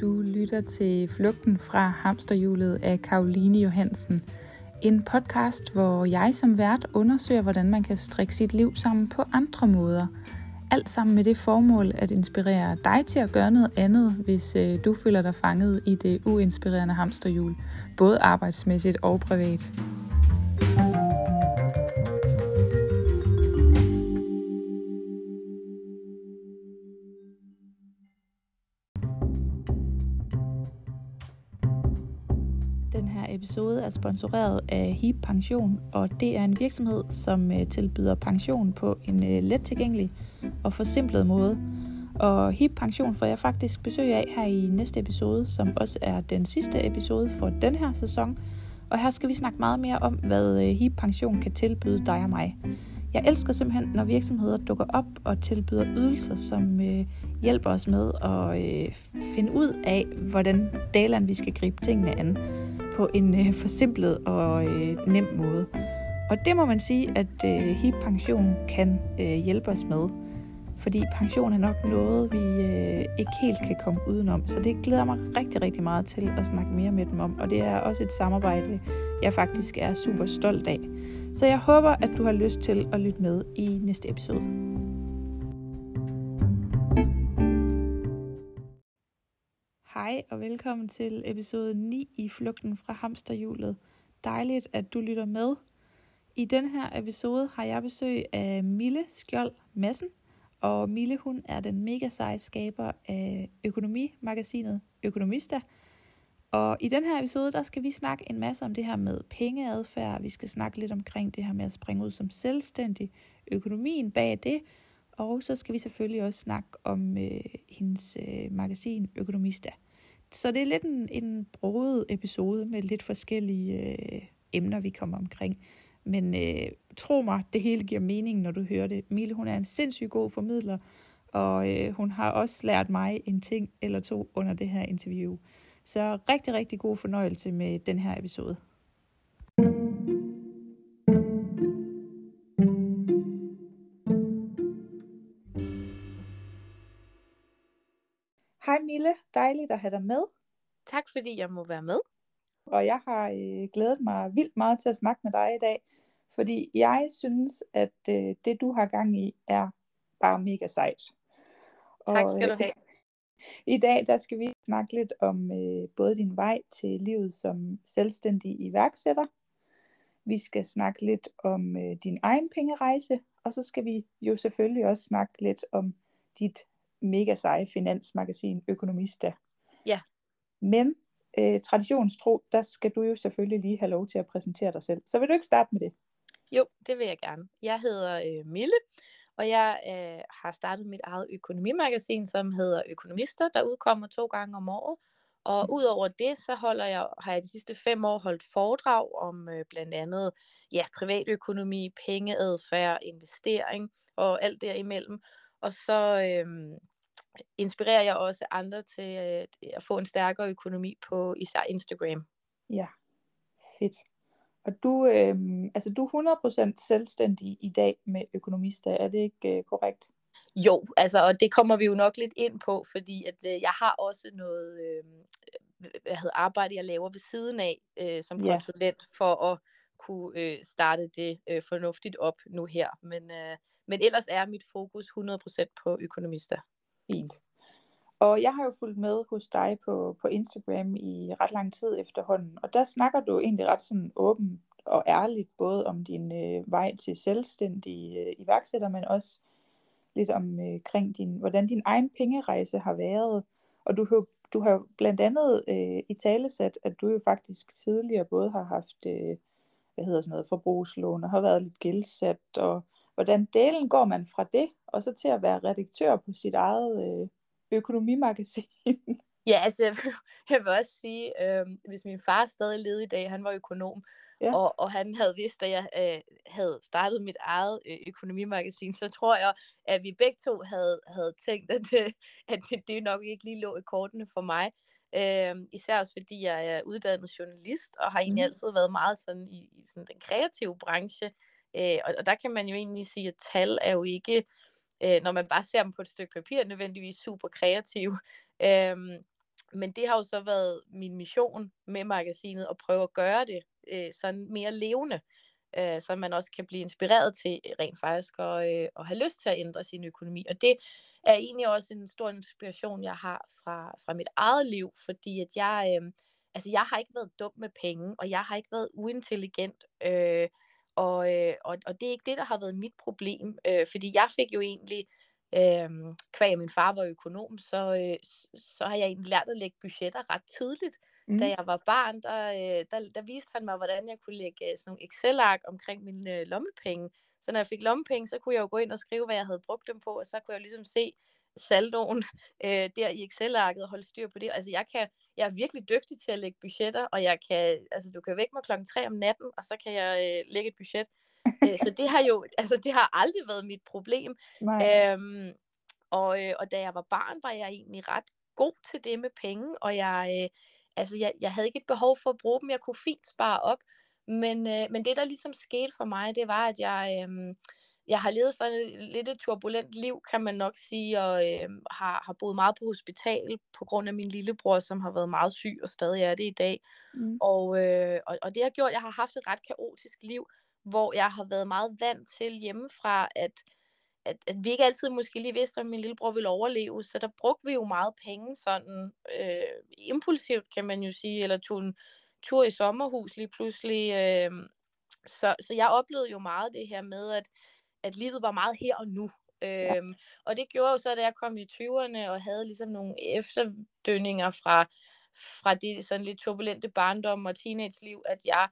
Du lytter til Flugten fra hamsterhjulet af Karoline Johansen. En podcast, hvor jeg som vært undersøger, hvordan man kan strikke sit liv sammen på andre måder. Alt sammen med det formål at inspirere dig til at gøre noget andet, hvis øh, du føler dig fanget i det uinspirerende hamsterhjul, både arbejdsmæssigt og privat. Episode er sponsoreret af HIP Pension, og det er en virksomhed, som øh, tilbyder pension på en øh, let tilgængelig og forsimplet måde. Og HIP Pension får jeg faktisk besøg af her i næste episode, som også er den sidste episode for den her sæson. Og her skal vi snakke meget mere om, hvad øh, HIP Pension kan tilbyde dig og mig. Jeg elsker simpelthen, når virksomheder dukker op og tilbyder ydelser, som øh, hjælper os med at øh, finde ud af, hvordan dalen vi skal gribe tingene an på en øh, forsimplet og øh, nem måde. Og det må man sige, at øh, HIP Pension kan øh, hjælpe os med. Fordi pension er nok noget, vi øh, ikke helt kan komme udenom. Så det glæder mig rigtig, rigtig meget til at snakke mere med dem om. Og det er også et samarbejde, jeg faktisk er super stolt af. Så jeg håber, at du har lyst til at lytte med i næste episode. Hej og velkommen til episode 9 i Flugten fra hamsterhjulet. Dejligt, at du lytter med. I den her episode har jeg besøg af Mille Skjold Madsen, og Mille hun er den mega seje skaber af økonomimagasinet Økonomista. Og i den her episode, der skal vi snakke en masse om det her med pengeadfærd. Vi skal snakke lidt omkring det her med at springe ud som selvstændig, økonomien bag det, og så skal vi selvfølgelig også snakke om øh, hendes øh, magasin Økonomista. Så det er lidt en, en broet episode med lidt forskellige øh, emner, vi kommer omkring. Men øh, tro mig, det hele giver mening, når du hører det. Mille, hun er en sindssygt god formidler, og øh, hun har også lært mig en ting eller to under det her interview. Så rigtig, rigtig god fornøjelse med den her episode. Hej Mille, dejligt at have dig med. Tak fordi jeg må være med. Og jeg har øh, glædet mig vildt meget til at snakke med dig i dag, fordi jeg synes, at øh, det du har gang i er bare mega sejt. Tak skal og, du have. I dag der skal vi snakke lidt om øh, både din vej til livet som selvstændig iværksætter. Vi skal snakke lidt om øh, din egen pengerejse, og så skal vi jo selvfølgelig også snakke lidt om dit mega seje finansmagasin Økonomista. Ja. Men øh, traditionstro, der skal du jo selvfølgelig lige have lov til at præsentere dig selv. Så vil du ikke starte med det? Jo, det vil jeg gerne. Jeg hedder øh, Mille, og jeg øh, har startet mit eget økonomimagasin, som hedder Økonomister, der udkommer to gange om året. Og udover det, så holder jeg, har jeg de sidste fem år holdt foredrag om øh, blandt andet ja, privatøkonomi, pengeadfærd, investering og alt derimellem. Og så øh, inspirerer jeg også andre til øh, at få en stærkere økonomi på især Instagram. Ja, fedt. Og du, øh, altså du er 100% selvstændig i dag med økonomister, er det ikke øh, korrekt? Jo, altså, og det kommer vi jo nok lidt ind på, fordi at øh, jeg har også noget øh, hvad hedder, arbejde, jeg laver ved siden af øh, som Ja. konsulent for at kunne øh, starte det øh, fornuftigt op nu her. Men, øh, men ellers er mit fokus 100% på økonomister. Fint. Og jeg har jo fulgt med hos dig på, på Instagram i ret lang tid efterhånden, og der snakker du egentlig ret sådan åbent og ærligt, både om din øh, vej til selvstændig øh, iværksætter, men også lidt om øh, kring din, hvordan din egen pengerejse har været. Og du, har- du har blandt andet øh, i talesat, at du jo faktisk tidligere både har haft, øh, hvad hedder sådan noget, forbrugslån, og har været lidt gældsat, og hvordan delen går man fra det, og så til at være redaktør på sit eget øh, økonomimagasin. Ja, altså jeg vil også sige, øh, hvis min far stadig levede i dag, han var økonom, Ja. og, og han havde vidst, at jeg øh, havde startet mit eget øh, økonomimagasin, så tror jeg, at vi begge to havde, havde tænkt, at, øh, at det, nok ikke lige lå i kortene for mig. Øh, især også fordi jeg er uddannet journalist, og har egentlig Mhm. altid været meget sådan i, i sådan den kreative branche. Øh, og, og der kan man jo egentlig sige, at tal er jo ikke øh, når man bare ser dem på et stykke papir, nødvendigvis super kreative. Øh, men det har jo så været min mission med magasinet at prøve at gøre det øh, sådan mere levende, øh, så man også kan blive inspireret til rent faktisk at, øh, at have lyst til at ændre sin økonomi. Og det er egentlig også en stor inspiration, jeg har fra, fra mit eget liv, fordi at jeg, øh, altså jeg har ikke været dum med penge, og jeg har ikke været uintelligent. Øh, og, øh, og, og det er ikke det, der har været mit problem, øh, fordi jeg fik jo egentlig øh, kvæg min far var økonom, så, øh, så har jeg egentlig lært at lægge budgetter ret tidligt. Mm. Da jeg var barn, der, øh, der, der viste han mig, hvordan jeg kunne lægge øh, sådan nogle Excel-ark omkring mine øh, lommepenge. Så når jeg fik lommepenge, så kunne jeg jo gå ind og skrive, hvad jeg havde brugt dem på, og så kunne jeg jo ligesom se saldoen øh, der i Excel-arket og holde styr på det. Altså jeg, kan, jeg er virkelig dygtig til at lægge budgetter, og jeg kan, altså du kan vække mig klokken 3 om natten, og så kan jeg øh, lægge et budget. Øh, så det har jo, altså det har aldrig været mit problem. Øhm, og, øh, og da jeg var barn, var jeg egentlig ret god til det med penge, og jeg, øh, altså jeg, jeg havde ikke et behov for at bruge dem. Jeg kunne fint spare op. Men, øh, men det, der ligesom skete for mig, det var, at jeg, øh, jeg har levet sådan et lidt et turbulent liv, kan man nok sige, og øh, har, har boet meget på hospital på grund af min lillebror, som har været meget syg og stadig er det i dag. Mm. Og, øh, og, og det har gjort, at jeg har haft et ret kaotisk liv, hvor jeg har været meget vant til hjemmefra, at, at, at vi ikke altid måske lige vidste, om min lillebror ville overleve, så der brugte vi jo meget penge sådan øh, impulsivt, kan man jo sige, eller tog en tur i sommerhus lige pludselig. Øh, så, så jeg oplevede jo meget det her med, at, at livet var meget her og nu. Ja. Øhm, og det gjorde jo så, da jeg kom i 20'erne og havde ligesom nogle efterdønninger fra, fra det sådan lidt turbulente barndom og teenage-liv, at jeg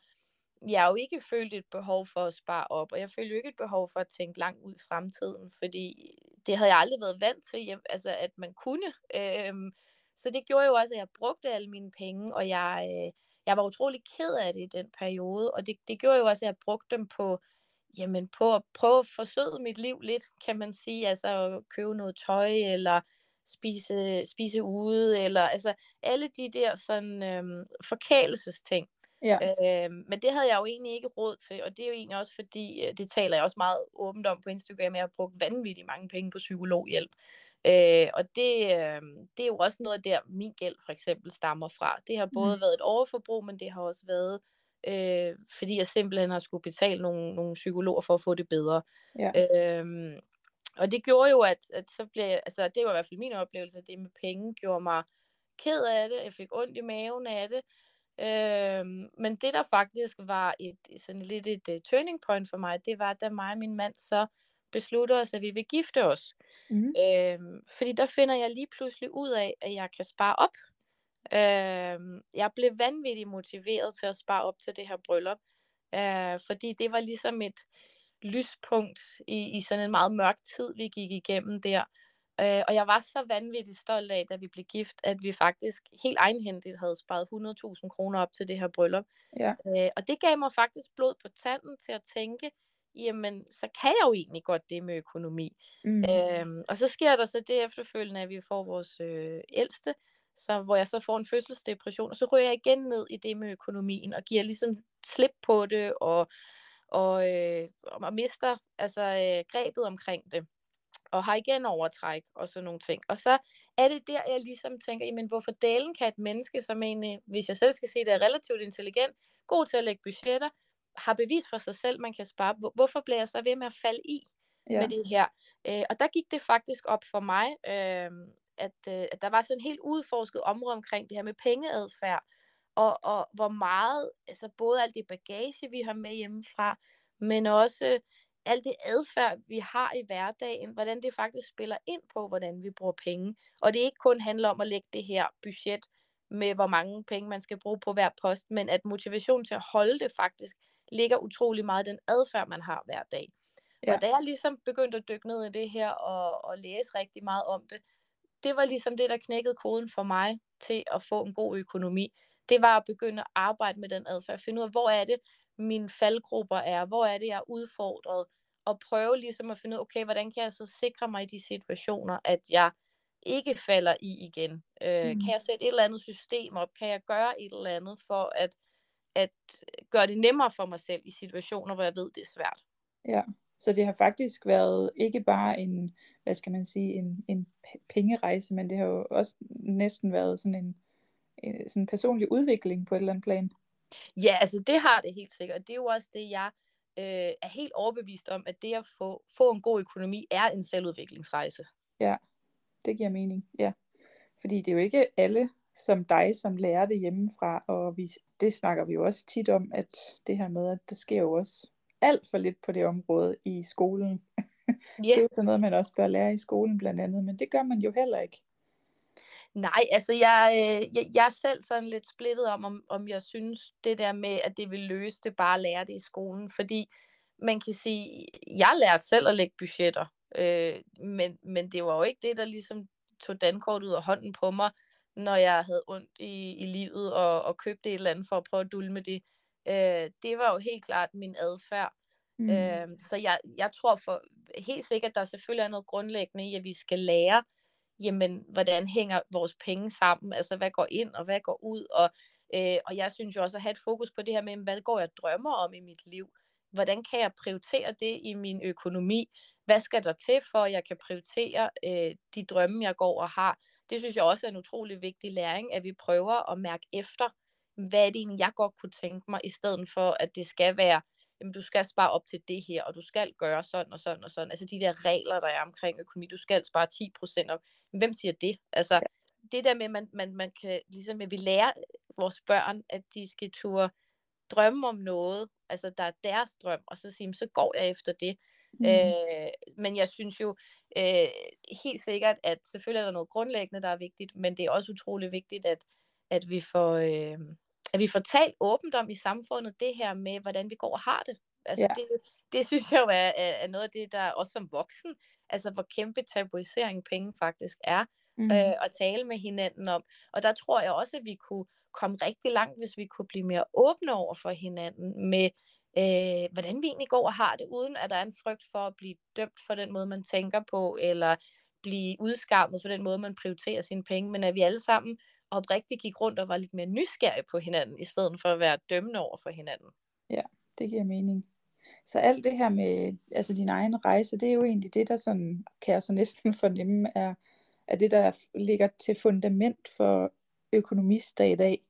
jeg jo ikke følte et behov for at spare op, og jeg følte jo ikke et behov for at tænke langt ud i fremtiden, fordi det havde jeg aldrig været vant til, altså at man kunne. Øhm, så det gjorde jo også, at jeg brugte alle mine penge, og jeg, øh, jeg var utrolig ked af det i den periode, og det, det gjorde jo også, at jeg brugte dem på, jamen på at prøve at forsøde mit liv lidt, kan man sige, altså at købe noget tøj, eller spise, spise ude, eller altså alle de der sådan øhm, forkælelsesting. Ja. Øh, men det havde jeg jo egentlig ikke råd til, og det er jo egentlig også fordi, øh, det taler jeg også meget åbent om på Instagram, jeg har brugt vanvittigt mange penge på psykologhjælp. Øh, og det, øh, det er jo også noget af der, min gæld for eksempel stammer fra. Det har både mm. været et overforbrug, men det har også været, øh, fordi jeg simpelthen har skulle betale nogle, nogle psykologer for at få det bedre. Ja. Øh, og det gjorde jo, at, at så blev, altså det var i hvert fald min oplevelse, at det med penge gjorde mig ked af det, jeg fik ondt i maven af det, Øh, men det, der faktisk var et sådan lidt et uh, turning point for mig, det var, da mig og min mand så besluttede os, at vi vil gifte os. Mm. Øh, fordi der finder jeg lige pludselig ud af, at jeg kan spare op. Øh, jeg blev vanvittigt motiveret til at spare op til det her bryllup. Øh, fordi det var ligesom et lyspunkt i, i sådan en meget mørk tid, vi gik igennem der. Øh, og jeg var så vanvittigt stolt af, da vi blev gift, at vi faktisk helt egenhændigt havde sparet 100.000 kroner op til det her bryllup. Ja. Øh, og det gav mig faktisk blod på tanden til at tænke, jamen, så kan jeg jo egentlig godt det med økonomi. Mm. Øhm, og så sker der så det efterfølgende, at vi får vores øh, ældste, så, hvor jeg så får en fødselsdepression, og så ryger jeg igen ned i det med økonomien, og giver ligesom slip på det, og, og, øh, og mister altså, øh, grebet omkring det og har igen overtræk og sådan nogle ting. Og så er det der, jeg ligesom tænker, jamen hvorfor delen kan et menneske, som egentlig, hvis jeg selv skal se det, er relativt intelligent, god til at lægge budgetter, har bevis for sig selv, man kan spare, hvorfor bliver jeg så ved med at falde i ja. med det her? Øh, og der gik det faktisk op for mig, øh, at, øh, at der var sådan en helt udforsket område omkring det her med pengeadfærd, og, og hvor meget, altså både alt det bagage, vi har med hjemmefra, men også alt det adfærd, vi har i hverdagen, hvordan det faktisk spiller ind på, hvordan vi bruger penge. Og det ikke kun handler om at lægge det her budget med, hvor mange penge man skal bruge på hver post, men at motivationen til at holde det faktisk ligger utrolig meget i den adfærd, man har hver dag. Ja. Og da jeg ligesom begyndte at dykke ned i det her og, og læse rigtig meget om det, det var ligesom det, der knækkede koden for mig til at få en god økonomi. Det var at begynde at arbejde med den adfærd, finde ud af, hvor er det, mine faldgrupper er, hvor er det, jeg er udfordret, og prøve ligesom at finde ud okay, hvordan kan jeg så sikre mig i de situationer, at jeg ikke falder i igen? Øh, mm. Kan jeg sætte et eller andet system op? Kan jeg gøre et eller andet for at, at gøre det nemmere for mig selv i situationer, hvor jeg ved, det er svært? Ja, Så det har faktisk været ikke bare en, hvad skal man sige, en, en pengerejse, men det har jo også næsten været sådan en, en sådan personlig udvikling på et eller andet plan. Ja, altså det har det helt sikkert. Det er jo også det, jeg øh, er helt overbevist om, at det at få, få en god økonomi er en selvudviklingsrejse. Ja, det giver mening, ja. Fordi det er jo ikke alle som dig, som lærer det hjemmefra, og vi, det snakker vi jo også tit om, at det her med, at der sker jo også alt for lidt på det område i skolen. Yeah. det er jo sådan noget, man også bør lære i skolen blandt andet, men det gør man jo heller ikke. Nej, altså jeg, øh, jeg, jeg er selv sådan lidt splittet om, om, om jeg synes det der med, at det vil løse det, bare at lære det i skolen. Fordi man kan sige, jeg lærte selv at lægge budgetter, øh, men, men det var jo ikke det, der ligesom tog dankort ud af hånden på mig, når jeg havde ondt i, i livet og, og købte et eller andet for at prøve at dulme det. Øh, det var jo helt klart min adfærd. Mm. Øh, så jeg, jeg tror for helt sikkert, der selvfølgelig er noget grundlæggende i, at vi skal lære, jamen, hvordan hænger vores penge sammen, altså hvad går ind og hvad går ud, og, øh, og jeg synes jo også at have et fokus på det her med, hvad går jeg drømmer om i mit liv, hvordan kan jeg prioritere det i min økonomi, hvad skal der til for, at jeg kan prioritere øh, de drømme, jeg går og har. Det synes jeg også er en utrolig vigtig læring, at vi prøver at mærke efter, hvad er det egentlig, jeg godt kunne tænke mig, i stedet for, at det skal være, jamen, du skal spare op til det her, og du skal gøre sådan og sådan og sådan. Altså de der regler, der er omkring økonomi, du skal spare 10% op. Hvem siger det? Altså, det der med, at man, man, man kan, ligesom, at vi lærer vores børn, at de skal turde drømme om noget, altså der er deres drøm, og så sige, så går jeg efter det. Mm. Øh, men jeg synes jo øh, helt sikkert, at selvfølgelig er der noget grundlæggende, der er vigtigt, men det er også utrolig vigtigt, at, at vi får... Øh, at vi får talt åbent om i samfundet det her med, hvordan vi går og har det. Altså ja. det, det synes jeg jo er, er noget af det, der også som voksen, altså hvor kæmpe tabuisering penge faktisk er, mm. øh, at tale med hinanden om. Og der tror jeg også, at vi kunne komme rigtig langt, hvis vi kunne blive mere åbne over for hinanden med, øh, hvordan vi egentlig går og har det, uden at der er en frygt for at blive dømt for den måde, man tænker på, eller blive udskammet for den måde, man prioriterer sine penge, men at vi alle sammen oprigtigt gik rundt og var lidt mere nysgerrige på hinanden, i stedet for at være dømmende over for hinanden. Ja, det giver mening. Så alt det her med altså din egen rejse, det er jo egentlig det, der sådan, kan jeg så næsten fornemme, er, er det, der ligger til fundament for økonomister i dag.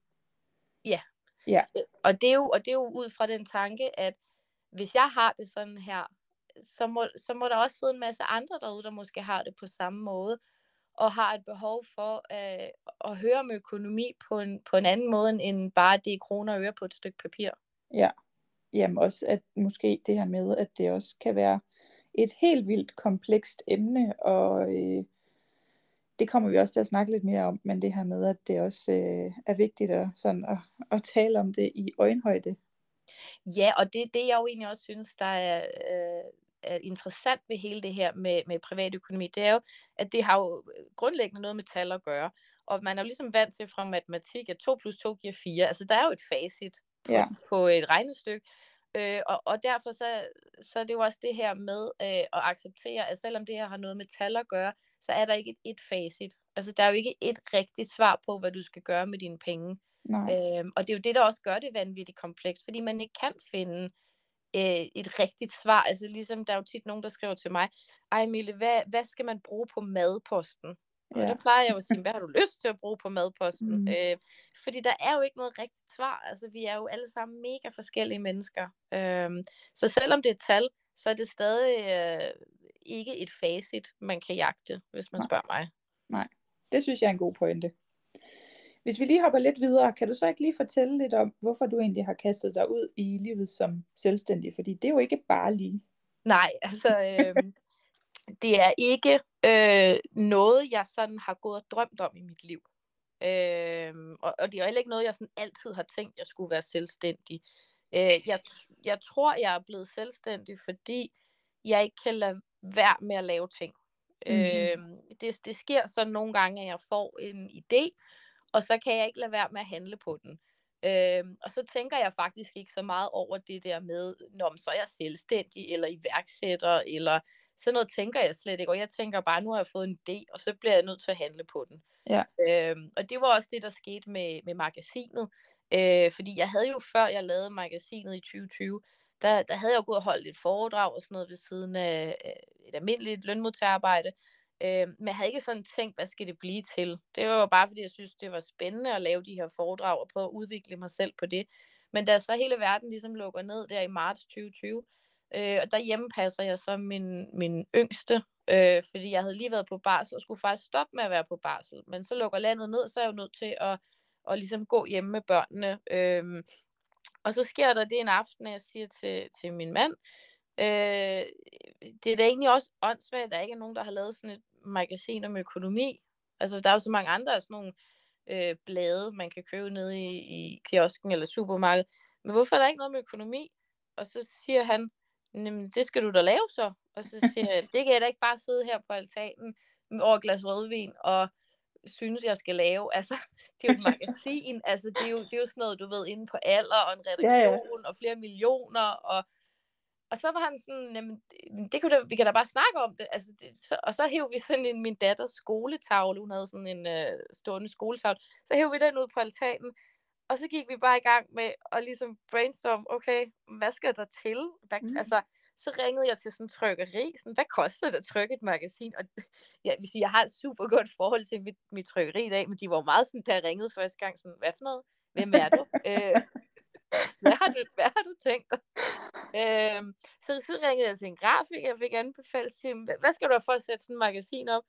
Ja. ja. Og, det er jo, og det er jo ud fra den tanke, at hvis jeg har det sådan her, så må, så må der også sidde en masse andre derude, der måske har det på samme måde, og har et behov for øh, at høre om økonomi på en, på en anden måde, end bare det kroner og øre på et stykke papir. Ja, jamen også at måske det her med, at det også kan være et helt vildt komplekst emne, og øh, det kommer vi også til at snakke lidt mere om, men det her med, at det også øh, er vigtigt at, sådan, at, at tale om det i øjenhøjde. Ja, og det det, jeg jo egentlig også synes, der er, øh, er interessant ved hele det her med, med privatøkonomi, det er jo, at det har jo grundlæggende noget med tal at gøre. Og man er jo ligesom vant til fra matematik, at 2 plus 2 giver 4. Altså der er jo et facit på, ja. på et regnestykke. Øh, og, og derfor så, så er det jo også det her med øh, at acceptere, at selvom det her har noget med tal at gøre, så er der ikke et, et facit. Altså der er jo ikke et rigtigt svar på, hvad du skal gøre med dine penge. Nej. Øh, og det er jo det, der også gør det vanvittigt komplekst, fordi man ikke kan finde øh, et rigtigt svar. Altså ligesom, der er jo tit nogen, der skriver til mig, ej Mille, hvad, hvad skal man bruge på madposten? Ja. Og det plejer jeg jo at sige, hvad har du lyst til at bruge på madposten? Mm. Øh, fordi der er jo ikke noget rigtigt svar. Altså, vi er jo alle sammen mega forskellige mennesker. Øh, så selvom det er tal, så er det stadig øh, ikke et facit, man kan jagte, hvis man Nej. spørger mig. Nej, det synes jeg er en god pointe. Hvis vi lige hopper lidt videre, kan du så ikke lige fortælle lidt om, hvorfor du egentlig har kastet dig ud i livet som selvstændig? Fordi det er jo ikke bare lige. Nej, altså øh, det er ikke øh, noget, jeg sådan har gået og drømt om i mit liv. Øh, og, og det er heller ikke noget, jeg sådan altid har tænkt, jeg skulle være selvstændig. Øh, jeg, jeg tror, jeg er blevet selvstændig, fordi jeg ikke kan lade være med at lave ting. Mm-hmm. Øh, det, det sker så nogle gange, at jeg får en idé, og så kan jeg ikke lade være med at handle på den. Øhm, og så tænker jeg faktisk ikke så meget over det der med, når så er jeg selvstændig, eller iværksætter, eller sådan noget tænker jeg slet ikke. Og jeg tænker bare, nu har jeg fået en idé, og så bliver jeg nødt til at handle på den. Ja. Øhm, og det var også det, der skete med, med magasinet. Øh, fordi jeg havde jo, før jeg lavede magasinet i 2020, der, der havde jeg jo gået og holdt et foredrag og sådan noget ved siden af et almindeligt lønmodtagerarbejde. Øh, men jeg havde ikke sådan tænkt, hvad skal det blive til? Det var jo bare, fordi jeg synes, det var spændende at lave de her foredrag og prøve at udvikle mig selv på det. Men da så hele verden ligesom lukker ned der i marts 2020, øh, og der hjemmepasser jeg så min, min yngste, øh, fordi jeg havde lige været på barsel og skulle faktisk stoppe med at være på barsel. Men så lukker landet ned, så er jeg jo nødt til at, at ligesom gå hjemme med børnene. Øh, og så sker der det en aften, at jeg siger til, til min mand, øh, det er da egentlig også åndssvagt, at der ikke er nogen, der har lavet sådan et magasin om økonomi. Altså, der er jo så mange andre sådan nogle øh, blade, man kan købe nede i, i kiosken eller supermarkedet. Men hvorfor er der ikke noget med økonomi? Og så siger han, det skal du da lave så. Og så siger jeg, det kan jeg da ikke bare sidde her på altanen over et glas rødvin og synes, jeg skal lave. Altså, det er jo et magasin. altså, det er, jo, det er jo sådan noget, du ved, inde på alder og en redaktion ja, ja. og flere millioner. Og, og så var han sådan, jamen, det kunne da, vi kan da bare snakke om det. Altså, det så, og så hævde vi sådan en, min datters skoletavle. Hun havde sådan en øh, stående skoletavle. Så hævde vi den ud på altanen. Og så gik vi bare i gang med at ligesom brainstorm, okay, hvad skal der til? Hvad, mm. Altså, så ringede jeg til sådan en trykkeri, sådan, hvad koster det at trykke et magasin? Og jeg vil sige, jeg har et super godt forhold til mit, mit trykkeri i dag, men de var meget sådan, da jeg ringede første gang, sådan, hvad for noget? Hvem er du? øh, hvad, har du hvad har du tænkt dig? Øh, så, så ringede jeg til en grafiker, jeg fik anbefalet til hvad skal du have for at sætte sådan et magasin op?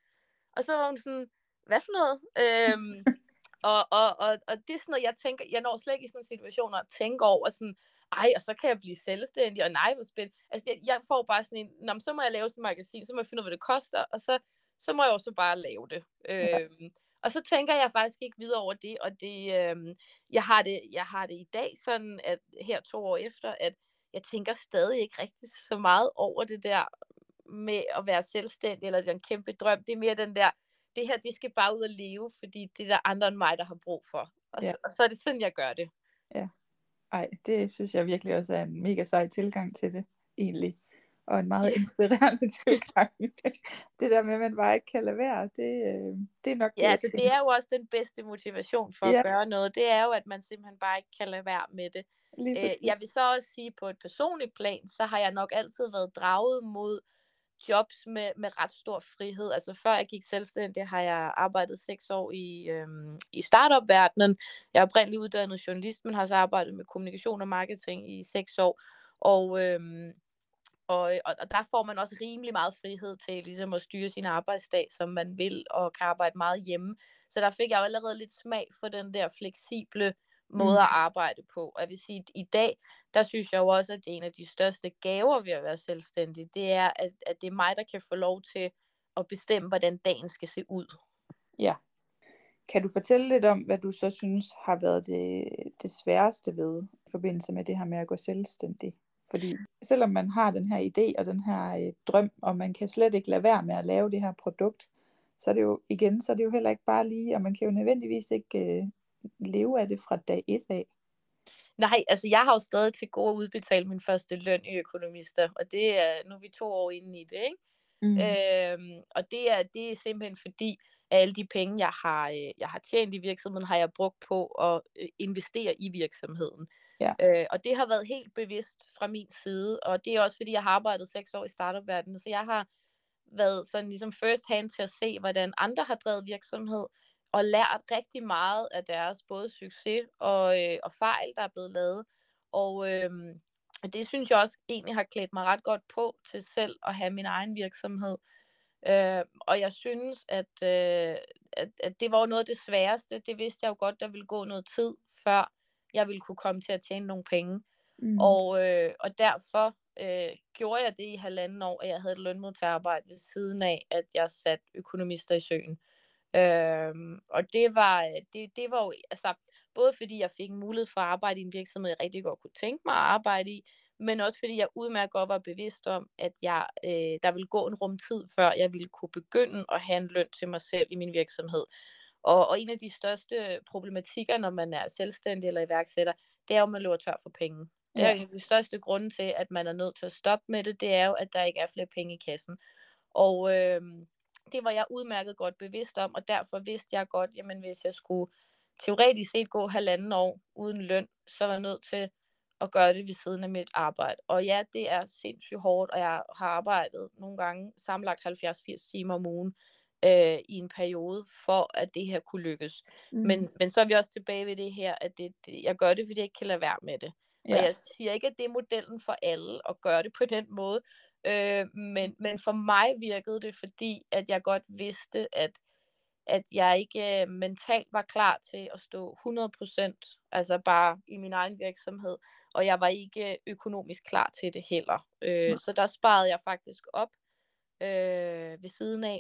Og så var hun sådan, hvad for noget? Øh, og, og, og, og det er sådan noget, jeg tænker, jeg når slet ikke i sådan nogle situationer at tænke over sådan, ej, og så kan jeg blive selvstændig, og nej, hvor spændende. Altså, jeg, jeg får bare sådan en, Nå, så må jeg lave sådan en magasin, så må jeg finde ud af, hvad det koster, og så, så må jeg også bare lave det. Ja. Øhm, og så tænker jeg faktisk ikke videre over det, og det, øhm, jeg, har det, jeg har det i dag sådan, at her to år efter, at jeg tænker stadig ikke rigtig så meget over det der med at være selvstændig, eller den kæmpe drøm. Det er mere den der, det her, det skal bare ud og leve, fordi det er der andre end mig, der har brug for. Og, ja. så, og så er det sådan, jeg gør det. Ja. Ej, det synes jeg virkelig også er en mega sej tilgang til det, egentlig. Og en meget inspirerende tilgang. det der med, at man bare ikke kan lade være, det, øh, det er nok Ja, altså det er jo også den bedste motivation for ja. at gøre noget. Det er jo, at man simpelthen bare ikke kan lade være med det. Æ, jeg vil så også sige, på et personligt plan, så har jeg nok altid været draget mod jobs med, med ret stor frihed. Altså før jeg gik selvstændig, har jeg arbejdet seks år i, øhm, i startup-verdenen. Jeg er oprindeligt uddannet journalist, men har så arbejdet med kommunikation og marketing i seks år. Og, øhm, og, og der får man også rimelig meget frihed til ligesom at styre sin arbejdsdag, som man vil, og kan arbejde meget hjemme. Så der fik jeg jo allerede lidt smag for den der fleksible måde at mm. arbejde på. Og jeg vil sige, at i dag, der synes jeg jo også, at det er en af de største gaver ved at være selvstændig. Det er, at, at det er mig, der kan få lov til at bestemme, hvordan dagen skal se ud. Ja. Kan du fortælle lidt om, hvad du så synes har været det, det sværeste ved i forbindelse med det her med at gå selvstændig? Fordi selvom man har den her idé og den her øh, drøm, og man kan slet ikke lade være med at lave det her produkt, så er det jo igen, så er det jo heller ikke bare lige, og man kan jo nødvendigvis ikke øh, leve af det fra dag et af? Nej, altså jeg har jo stadig til gode at udbetale min første løn i økonomister, og det er, nu er vi to år inde i det, ikke? Mm. Øhm, og det er, det er simpelthen fordi, at alle de penge, jeg har, øh, jeg har tjent i virksomheden, har jeg brugt på at øh, investere i virksomheden. Ja. Øh, og det har været helt bevidst fra min side, og det er også fordi, jeg har arbejdet seks år i startup-verdenen, så jeg har været sådan ligesom first hand til at se, hvordan andre har drevet virksomhed, og lært rigtig meget af deres både succes og, øh, og fejl, der er blevet lavet. Og øh, det synes jeg også egentlig har klædt mig ret godt på til selv at have min egen virksomhed. Øh, og jeg synes, at, øh, at, at det var noget af det sværeste. Det vidste jeg jo godt, der ville gå noget tid, før jeg ville kunne komme til at tjene nogle penge. Mm. Og, øh, og derfor øh, gjorde jeg det i halvanden år, at jeg havde et lønmodtagerarbejde ved siden af, at jeg satte økonomister i søen. Øhm, og det var, det, det var jo, altså, både fordi jeg fik en mulighed for at arbejde i en virksomhed, jeg rigtig godt kunne tænke mig at arbejde i, men også fordi jeg udmærket godt var bevidst om, at jeg, øh, der ville gå en rum tid, før jeg ville kunne begynde at have en løn til mig selv i min virksomhed. Og, og en af de største problematikker, når man er selvstændig eller iværksætter, det er jo, at man løber tør for penge. Det er ja. en af de største grunde til, at man er nødt til at stoppe med det, det er jo, at der ikke er flere penge i kassen. Og, øh, det var jeg udmærket godt bevidst om, og derfor vidste jeg godt, jamen hvis jeg skulle teoretisk set gå halvanden år uden løn, så var jeg nødt til og gøre det ved siden af mit arbejde. Og ja, det er sindssygt hårdt, og jeg har arbejdet nogle gange sammenlagt 70-80 timer om ugen øh, i en periode, for at det her kunne lykkes. Mm. Men, men så er vi også tilbage ved det her, at det, det, jeg gør det, fordi jeg ikke kan lade være med det. Ja. Og jeg siger ikke, at det er modellen for alle at gøre det på den måde, øh, men, men for mig virkede det, fordi at jeg godt vidste, at at jeg ikke øh, mentalt var klar til at stå 100%, altså bare i min egen virksomhed, og jeg var ikke økonomisk klar til det heller. Øh. Så der sparede jeg faktisk op øh, ved siden af,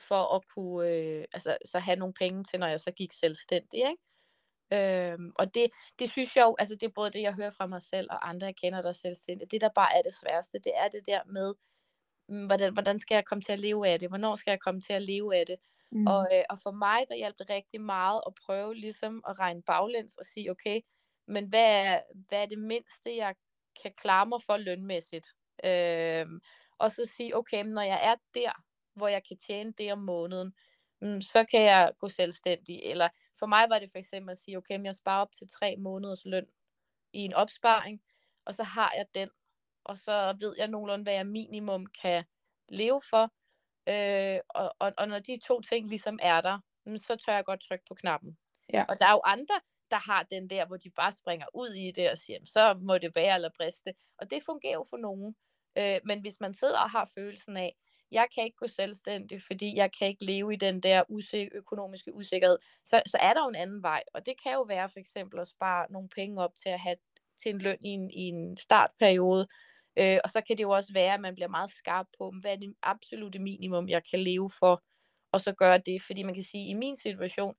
for at kunne øh, altså, så have nogle penge til, når jeg så gik selvstændig. Ikke? Øhm, og det, det synes jeg jo, altså det er både det, jeg hører fra mig selv og andre, jeg kender, der er selvstændige. Det, der bare er det sværeste, det er det der med, mm, hvordan, hvordan skal jeg komme til at leve af det? Hvornår skal jeg komme til at leve af det? Mm. Og, øh, og for mig, der hjalp det rigtig meget at prøve ligesom at regne baglæns og sige, okay, men hvad er, hvad er det mindste, jeg kan klare mig for lønmæssigt? Øhm, og så sige, okay, når jeg er der, hvor jeg kan tjene det om måneden, mm, så kan jeg gå selvstændig. Eller for mig var det for eksempel at sige, okay, jeg sparer op til tre måneders løn i en opsparing, og så har jeg den, og så ved jeg nogenlunde, hvad jeg minimum kan leve for, Øh, og, og, og når de to ting ligesom er der, mm, så tør jeg godt trykke på knappen. Ja. Og der er jo andre, der har den der, hvor de bare springer ud i det og siger, så må det være eller briste. Og det fungerer jo for nogen. Øh, men hvis man sidder og har følelsen af, jeg kan ikke gå selvstændig, fordi jeg kan ikke leve i den der usik- økonomiske usikkerhed, så, så er der jo en anden vej. Og det kan jo være for eksempel at spare nogle penge op til at have til en løn i en, i en startperiode, Øh, og så kan det jo også være, at man bliver meget skarp på, hvad er det absolute minimum, jeg kan leve for, og så gøre det. Fordi man kan sige, at i min situation,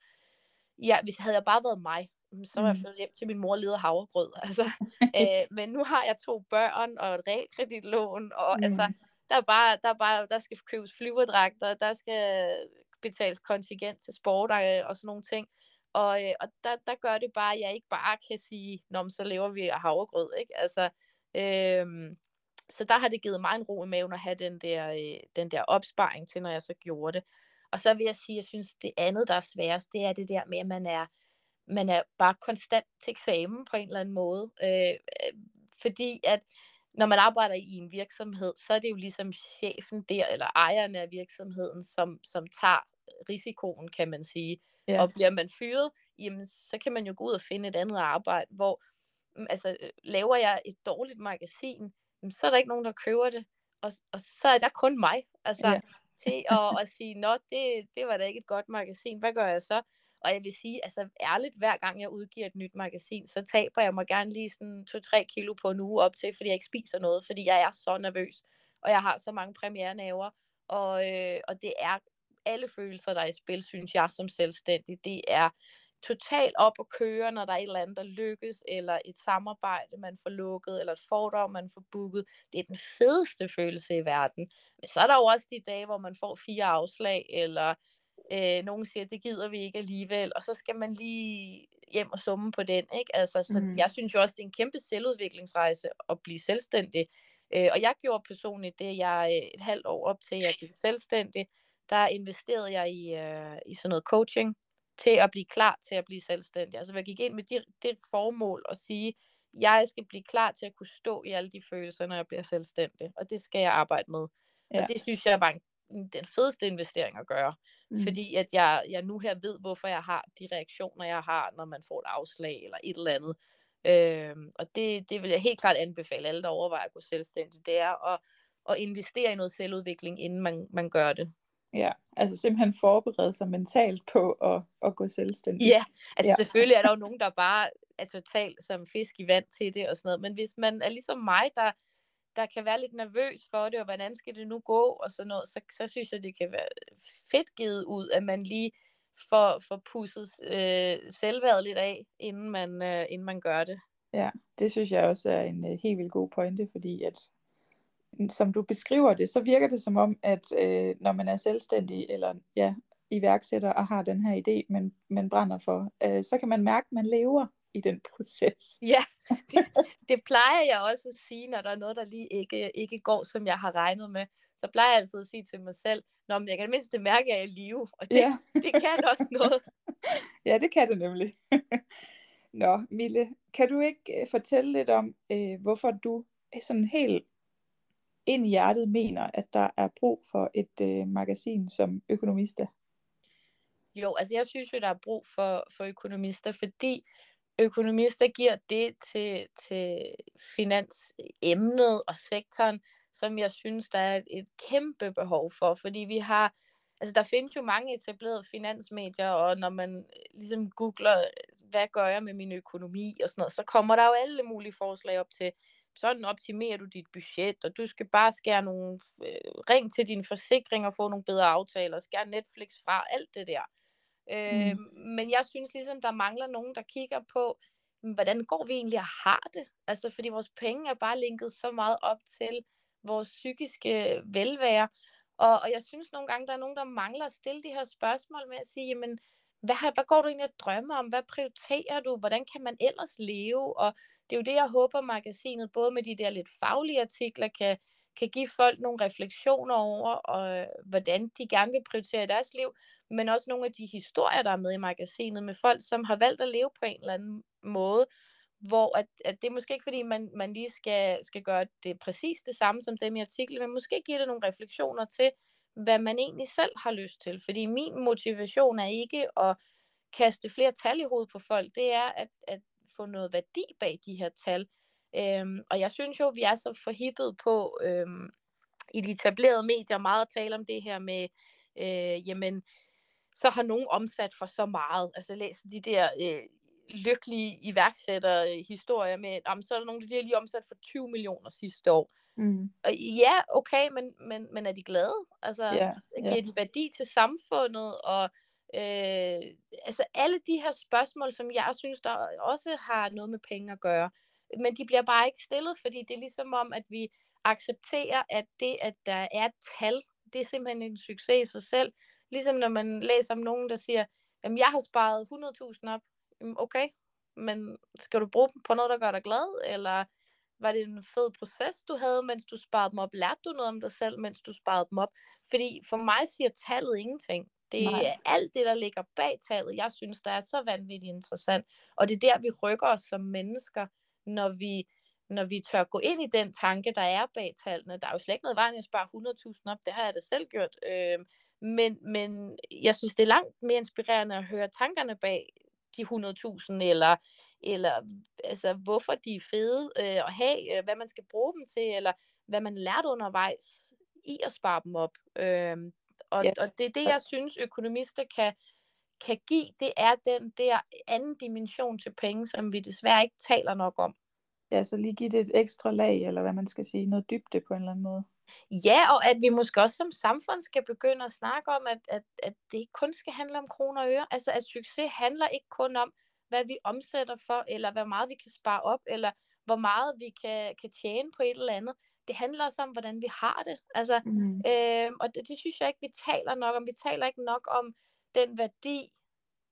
ja, hvis havde jeg bare været mig, så var jeg mm. flyttet hjem til min mor og leder havregrød. Altså, øh, men nu har jeg to børn og et realkreditlån, og mm. altså, der er bare, der er bare, der skal købes flyverdragter, der skal betales kontingent til sport og, og sådan nogle ting. Og, øh, og der, der gør det bare, at jeg ikke bare kan sige, Nå, så lever vi af havregrød, ikke? Altså, øh, så der har det givet mig en ro i maven at have den der, øh, den der opsparing til, når jeg så gjorde det. Og så vil jeg sige, at jeg synes, det andet, der er sværest, det er det der med, at man er, man er bare konstant til eksamen på en eller anden måde. Øh, øh fordi at når man arbejder i en virksomhed, så er det jo ligesom chefen der, eller ejeren af virksomheden, som, som tager risikoen, kan man sige. Ja. Og bliver man fyret, jamen, så kan man jo gå ud og finde et andet arbejde, hvor mm, altså, laver jeg et dårligt magasin, så er der ikke nogen, der køber det. Og, og så er der kun mig. Altså, ja. til at, at sige, nå, det, det var da ikke et godt magasin. Hvad gør jeg så? Og jeg vil sige, altså ærligt, hver gang jeg udgiver et nyt magasin, så taber jeg mig gerne lige sådan 2-3 kilo på en uge op til, fordi jeg ikke spiser noget, fordi jeg er så nervøs, og jeg har så mange premierenæver, og, øh, og det er alle følelser, der er i spil, synes jeg som selvstændig. Det er totalt op at køre, når der er et eller andet, der lykkes, eller et samarbejde, man får lukket, eller et fordom, man får booket. Det er den fedeste følelse i verden. Men så er der jo også de dage, hvor man får fire afslag, eller øh, nogen siger, det gider vi ikke alligevel, og så skal man lige hjem og summe på den. Ikke? Altså, så mm. Jeg synes jo også, det er en kæmpe selvudviklingsrejse at blive selvstændig. Øh, og jeg gjorde personligt det, jeg øh, et halvt år op til, jeg gik selvstændig, der investerede jeg i, øh, i sådan noget coaching, til at blive klar til at blive selvstændig. Altså jeg gik ind med det, det formål at sige, jeg skal blive klar til at kunne stå i alle de følelser, når jeg bliver selvstændig, og det skal jeg arbejde med. Ja. Og det synes jeg var en, den fedeste investering at gøre, mm. fordi at jeg, jeg nu her ved, hvorfor jeg har de reaktioner, jeg har, når man får et afslag eller et eller andet. Øhm, og det, det vil jeg helt klart anbefale alle, der overvejer at gå selvstændig, det er at, at investere i noget selvudvikling, inden man, man gør det. Ja, altså simpelthen forberede sig mentalt på at, at gå selvstændig. Ja, altså ja. selvfølgelig er der jo nogen, der bare er totalt som fisk i vand til det og sådan noget, men hvis man er ligesom mig, der, der kan være lidt nervøs for det, og hvordan skal det nu gå, og sådan noget, så, så synes jeg, det kan være fedt givet ud, at man lige får, får pusset øh, selvværdet lidt af, inden man, øh, inden man gør det. Ja, det synes jeg også er en øh, helt vildt god pointe, fordi at som du beskriver det, så virker det som om, at øh, når man er selvstændig eller ja, iværksætter og har den her idé, man, man brænder for, øh, så kan man mærke, at man lever i den proces. Ja, det, det plejer jeg også at sige, når der er noget, der lige ikke, ikke går, som jeg har regnet med. Så plejer jeg altid at sige til mig selv, Nå, men jeg kan mindst mærke, at jeg er i live, og det, ja. det kan også noget. Ja, det kan det nemlig. Nå, Mille, kan du ikke øh, fortælle lidt om, øh, hvorfor du sådan helt ind i hjertet mener, at der er brug for et øh, magasin som økonomister? Jo, altså jeg synes jo, der er brug for, for økonomister, fordi økonomister giver det til, til finansemnet og sektoren, som jeg synes, der er et, kæmpe behov for, fordi vi har, altså der findes jo mange etablerede finansmedier, og når man øh, ligesom googler, øh, hvad gør jeg med min økonomi og sådan noget, så kommer der jo alle mulige forslag op til, sådan optimerer du dit budget, og du skal bare skære nogle, øh, ring til din forsikring og få nogle bedre aftaler, skære Netflix fra, alt det der. Øh, mm. Øhm, men jeg synes ligesom, der mangler nogen, der kigger på, hvordan går vi egentlig og har det? Altså, fordi vores penge er bare linket så meget op til vores psykiske velvære. Og, og jeg synes nogle gange, der er nogen, der mangler at stille de her spørgsmål med at sige, jamen, hvad, hvad går du egentlig at drømme om? Hvad prioriterer du? Hvordan kan man ellers leve? Og det er jo det, jeg håber, magasinet, både med de der lidt faglige artikler, kan, kan give folk nogle refleksioner over, og, øh, hvordan de gerne vil prioritere deres liv, men også nogle af de historier, der er med i magasinet, med folk, som har valgt at leve på en eller anden måde, hvor at, at det er måske ikke, fordi man, man lige skal, skal gøre det præcis det samme som dem i artiklen, men måske giver det nogle refleksioner til, hvad man egentlig selv har lyst til. Fordi min motivation er ikke at kaste flere tal i hovedet på folk, det er at, at få noget værdi bag de her tal. Øhm, og jeg synes jo, vi er så forhippet på øhm, i de etablerede medier meget at tale om det her med, øh, jamen, så har nogen omsat for så meget. Altså læs de der øh, lykkelige iværksætterhistorier med, jamen, så er der nogen, der lige omsat for 20 millioner sidste år. Mm. Og ja, okay, men, men, men er de glade? Altså, yeah, giver yeah. de værdi til samfundet? Og øh, altså alle de her spørgsmål, som jeg synes, der også har noget med penge at gøre, men de bliver bare ikke stillet, fordi det er ligesom om, at vi accepterer, at det, at der er et tal, det er simpelthen en succes i sig selv. Ligesom når man læser om nogen, der siger, jamen jeg har sparet 100.000 op. Okay, men skal du bruge dem på noget, der gør dig glad? Eller var det en fed proces, du havde, mens du sparede dem op? Lærte du noget om dig selv, mens du sparede dem op? Fordi for mig siger tallet ingenting. Det er Nej. alt det, der ligger bag tallet, jeg synes, der er så vanvittigt interessant. Og det er der, vi rykker os som mennesker, når vi, når vi tør gå ind i den tanke, der er bag tallene. Der er jo slet ikke noget vejen at spare 100.000 op, det har jeg da selv gjort. Øh, men, men jeg synes, det er langt mere inspirerende at høre tankerne bag de 100.000, eller, eller altså, hvorfor de er fede øh, at have, øh, hvad man skal bruge dem til, eller hvad man lærte undervejs i at spare dem op. Øh, og, ja. og det er det, jeg synes, økonomister kan, kan give, det er den der anden dimension til penge, som vi desværre ikke taler nok om. Ja, så lige give det et ekstra lag, eller hvad man skal sige, noget dybde på en eller anden måde. Ja, og at vi måske også som samfund skal begynde at snakke om, at, at, at det ikke kun skal handle om kroner og øre. Altså at succes handler ikke kun om, hvad vi omsætter for, eller hvor meget vi kan spare op, eller hvor meget vi kan, kan tjene på et eller andet. Det handler også om, hvordan vi har det. Altså, mm. øh, og det, det synes jeg ikke, vi taler nok om. Vi taler ikke nok om den værdi,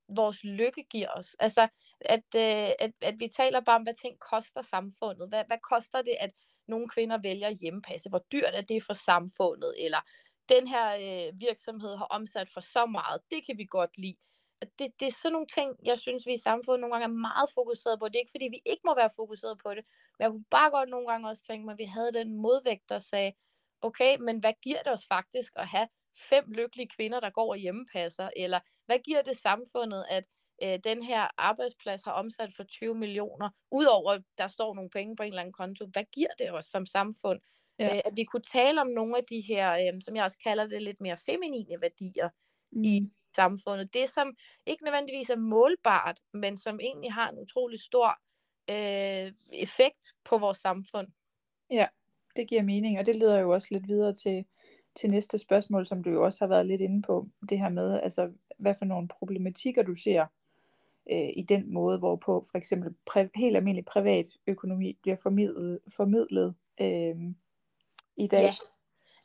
vores lykke giver os. Altså, at, øh, at, at vi taler bare om, hvad ting koster samfundet. Hvad, hvad koster det, at nogle kvinder vælger hjemmepasse? Hvor dyrt er det for samfundet? Eller den her øh, virksomhed har omsat for så meget. Det kan vi godt lide. Det, det er sådan nogle ting, jeg synes, vi i samfundet nogle gange er meget fokuseret på. Det er ikke, fordi vi ikke må være fokuseret på det, men jeg kunne bare godt nogle gange også tænke mig, at vi havde den modvægt, der sagde, okay, men hvad giver det os faktisk at have fem lykkelige kvinder, der går og hjemmepasser? Eller hvad giver det samfundet, at øh, den her arbejdsplads har omsat for 20 millioner, udover der står nogle penge på en eller anden konto? Hvad giver det os som samfund? Ja. Øh, at vi kunne tale om nogle af de her, øh, som jeg også kalder det, lidt mere feminine værdier mm. i samfundet. Det, som ikke nødvendigvis er målbart, men som egentlig har en utrolig stor øh, effekt på vores samfund. Ja, det giver mening, og det leder jo også lidt videre til, til næste spørgsmål, som du jo også har været lidt inde på, det her med, altså, hvad for nogle problematikker du ser øh, i den måde, hvorpå for eksempel præ, helt almindelig privat økonomi bliver formidlet, formidlet øh, i dag. Ja.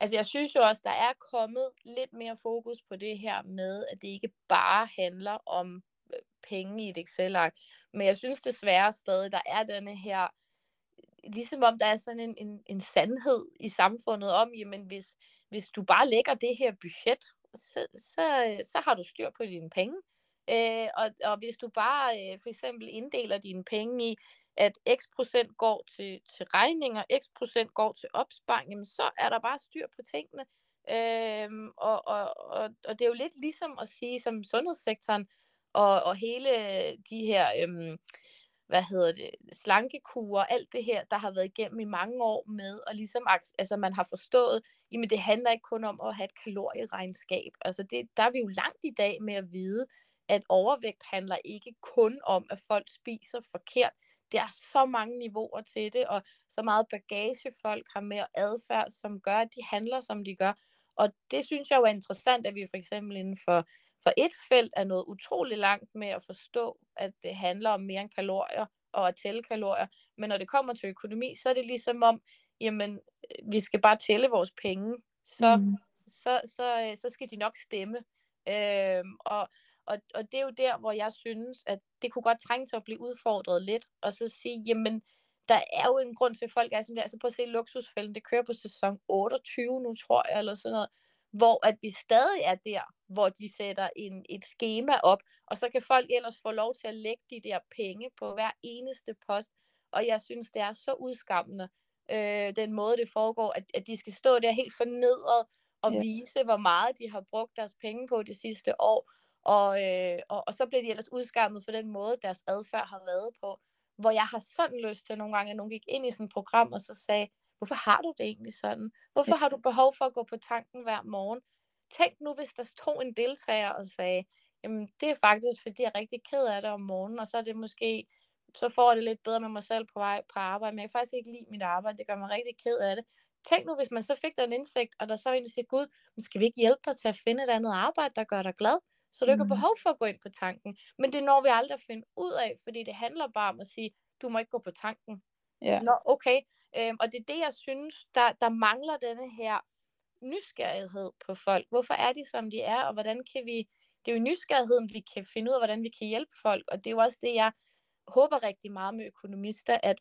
Altså jeg synes jo også, der er kommet lidt mere fokus på det her med, at det ikke bare handler om øh, penge i et Excel-ark. Men jeg synes desværre stadig, der er denne her, ligesom om der er sådan en, en, en sandhed i samfundet om, jamen hvis, hvis du bare lægger det her budget, så, så, så har du styr på dine penge. Øh, og, og hvis du bare øh, for eksempel inddeler dine penge i, at x procent går til, til regninger, x procent går til opsparing, jamen så er der bare styr på tingene. Øhm, og, og, og, og det er jo lidt ligesom at sige, som sundhedssektoren og, og hele de her, øhm, hvad hedder det, slankekurer, alt det her, der har været igennem i mange år med, og ligesom, altså man har forstået, jamen det handler ikke kun om at have et kalorieregnskab. Altså det, der er vi jo langt i dag med at vide, at overvægt handler ikke kun om, at folk spiser forkert. Der er så mange niveauer til det, og så meget bagage folk har med adfærd, som gør, at de handler, som de gør. Og det synes jeg jo er interessant, at vi for eksempel inden for, for et felt er noget utrolig langt med at forstå, at det handler om mere end kalorier og at tælle kalorier. Men når det kommer til økonomi, så er det ligesom om, jamen, vi skal bare tælle vores penge, så, mm. så, så, så skal de nok stemme. Øhm, og, og, og det er jo der, hvor jeg synes, at det kunne godt trænge til at blive udfordret lidt, og så sige, jamen, der er jo en grund til, at folk er som det. Altså prøv at se luksusfælden, det kører på sæson 28 nu, tror jeg, eller sådan noget. Hvor at vi stadig er der, hvor de sætter en, et schema op, og så kan folk ellers få lov til at lægge de der penge på hver eneste post. Og jeg synes, det er så udskammende, øh, den måde, det foregår, at, at de skal stå der helt fornedret og ja. vise, hvor meget de har brugt deres penge på det sidste år. Og, øh, og, og så bliver de ellers udskammet for den måde, deres adfærd har været på hvor jeg har sådan lyst til nogle gange, at nogen gik ind i sådan et program og så sagde, hvorfor har du det egentlig sådan? Hvorfor har du behov for at gå på tanken hver morgen? Tænk nu, hvis der stod en deltager og sagde, jamen det er faktisk, fordi jeg er rigtig ked af det om morgenen, og så er det måske, så får jeg det lidt bedre med mig selv på vej på arbejde, men jeg kan faktisk ikke lide mit arbejde, det gør mig rigtig ked af det. Tænk nu, hvis man så fik den indsigt, og der så der siger, Gud, skal vi ikke hjælpe dig til at finde et andet arbejde, der gør dig glad? Så du ikke har mm. behov for at gå ind på tanken. Men det når vi aldrig at finde ud af, fordi det handler bare om at sige, du må ikke gå på tanken. Ja. Nå, okay. Øhm, og det er det, jeg synes, der, der mangler denne her nysgerrighed på folk. Hvorfor er de, som de er, og hvordan kan vi... Det er jo nysgerrigheden, vi kan finde ud af, hvordan vi kan hjælpe folk, og det er jo også det, jeg håber rigtig meget med økonomister, at,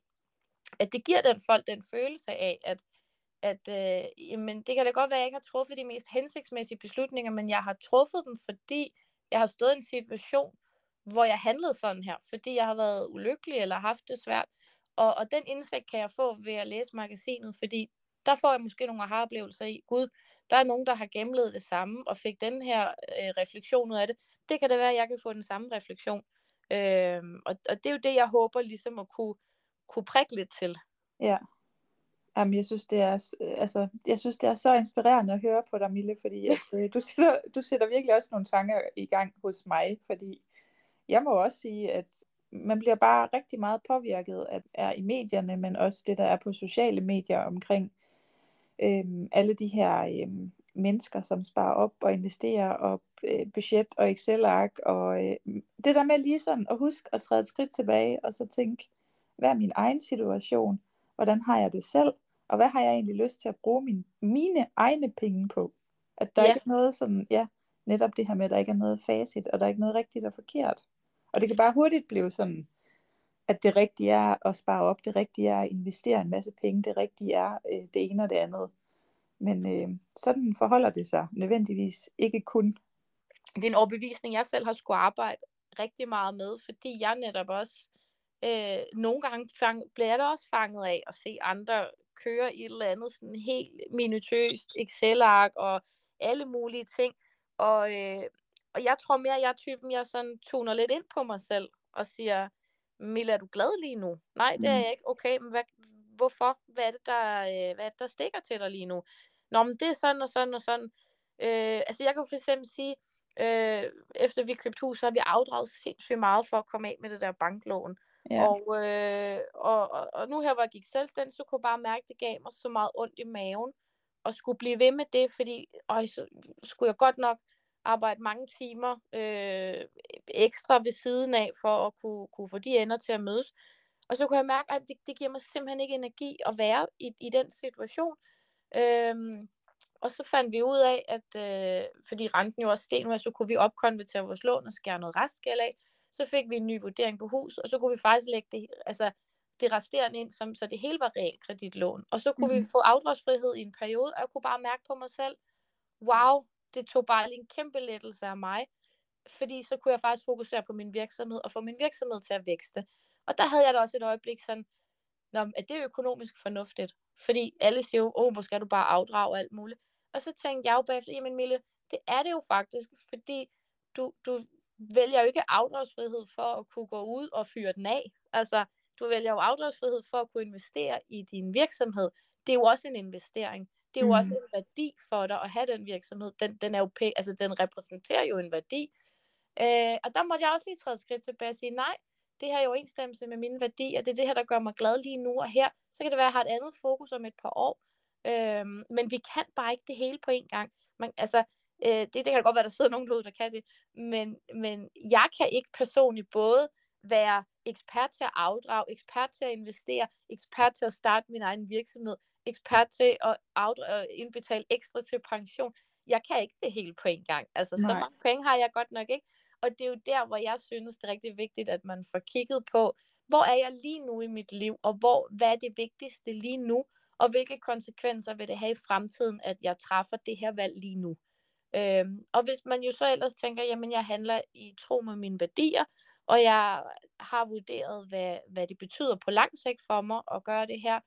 at det giver den folk den følelse af, at, at øh, jamen, det kan da godt være, at jeg ikke har truffet de mest hensigtsmæssige beslutninger, men jeg har truffet dem, fordi jeg har stået i en situation, hvor jeg handlede sådan her, fordi jeg har været ulykkelig eller haft det svært. Og, og den indsigt kan jeg få ved at læse magasinet, fordi der får jeg måske nogle aha-oplevelser i, gud, der er nogen, der har gennemlevet det samme, og fik den her øh, refleksion ud af det. Det kan det være, at jeg kan få den samme refleksion. Øh, og, og det er jo det, jeg håber ligesom at kunne, kunne prikke lidt til. Ja. Jamen, jeg synes, det er, altså, jeg synes, det er så inspirerende at høre på dig, Mille, fordi at, øh, du, sætter, du sætter virkelig også nogle tanker i gang hos mig, fordi jeg må også sige, at man bliver bare rigtig meget påvirket af, er i medierne, men også det, der er på sociale medier omkring øhm, alle de her øhm, mennesker, som sparer op og investerer, og øh, budget og Excel-ark, og øh, det der med lige sådan at huske at træde et skridt tilbage, og så tænke, hvad er min egen situation? Hvordan har jeg det selv? Og hvad har jeg egentlig lyst til at bruge min, mine egne penge på? At der ja. ikke er noget sådan, ja, netop det her med, at der ikke er noget facit, og der er ikke noget rigtigt og forkert. Og det kan bare hurtigt blive sådan, at det rigtige er at spare op, det rigtige er at investere en masse penge, det rigtige er øh, det ene og det andet. Men øh, sådan forholder det sig nødvendigvis ikke kun. Det er en overbevisning, jeg selv har skulle arbejde rigtig meget med, fordi jeg netop også øh, nogle gange fang, bliver jeg da også fanget af at se andre køre i et eller andet sådan helt minutøst Excel-ark og alle mulige ting. Og, øh, og jeg tror mere, at jeg er typen, jeg sådan tuner lidt ind på mig selv og siger, Mille, er du glad lige nu? Nej, det er mm. jeg ikke. Okay, men hvad, hvorfor? Hvad er, det, der, øh, hvad er det, der stikker til dig lige nu? Nå, men det er sådan og sådan og sådan. Øh, altså, jeg kan for eksempel sige, øh, efter vi købte hus, så har vi afdraget sindssygt meget for at komme af med det der banklån. Ja. Og, øh, og, og, og nu her, hvor jeg gik selvstændig, så kunne jeg bare mærke, at det gav mig så meget ondt i maven, og skulle blive ved med det, fordi øj, så skulle jeg godt nok arbejde mange timer øh, ekstra ved siden af, for at kunne, kunne få de ender til at mødes. Og så kunne jeg mærke, at det, det giver mig simpelthen ikke energi at være i, i den situation. Øhm, og så fandt vi ud af, at øh, fordi renten jo også steg nu, så kunne vi opkonvertere vores lån og skære noget restgæld af. Så fik vi en ny vurdering på hus, og så kunne vi faktisk lægge det, altså, det resterende ind, som, så det hele var realkreditlån. Og så kunne mm-hmm. vi få afdragsfrihed i en periode, og jeg kunne bare mærke på mig selv, wow, det tog bare lige en kæmpe lettelse af mig. fordi så kunne jeg faktisk fokusere på min virksomhed og få min virksomhed til at vækste. Og der havde jeg da også et øjeblik sådan, Nå, at det er økonomisk fornuftigt. Fordi alle siger jo, åh, hvor skal du bare afdrage alt muligt. Og så tænkte jeg jo bagefter, jamen Mille, det er det jo faktisk, fordi du, du vælger jo ikke afdragsfrihed for at kunne gå ud og fyre den af. Altså, du vælger jo afdragsfrihed for at kunne investere i din virksomhed. Det er jo også en investering. Det er jo mm. også en værdi for dig at have den virksomhed. Den, den, er jo pæ- altså, den repræsenterer jo en værdi. Øh, og der måtte jeg også lige træde skridt tilbage og sige, nej, det her er jo enstemmelse med mine værdier, det er det her, der gør mig glad lige nu og her. Så kan det være, at jeg har et andet fokus om et par år. Øhm, men vi kan bare ikke det hele på én gang. Man, altså, øh, det, det kan godt være, der sidder nogen derude, der kan det. Men, men jeg kan ikke personligt både være ekspert til at afdrage, ekspert til at investere, ekspert til at starte min egen virksomhed, ekspert til at afdrage, indbetale ekstra til pension. Jeg kan ikke det hele på én gang. Altså, Nej. så mange penge har jeg godt nok ikke. Og det er jo der, hvor jeg synes, det er rigtig vigtigt, at man får kigget på, hvor er jeg lige nu i mit liv, og hvor, hvad er det vigtigste lige nu, og hvilke konsekvenser vil det have i fremtiden, at jeg træffer det her valg lige nu. Øhm, og hvis man jo så ellers tænker, jamen jeg handler i tro med mine værdier, og jeg har vurderet, hvad, hvad det betyder på lang sigt for mig at gøre det her,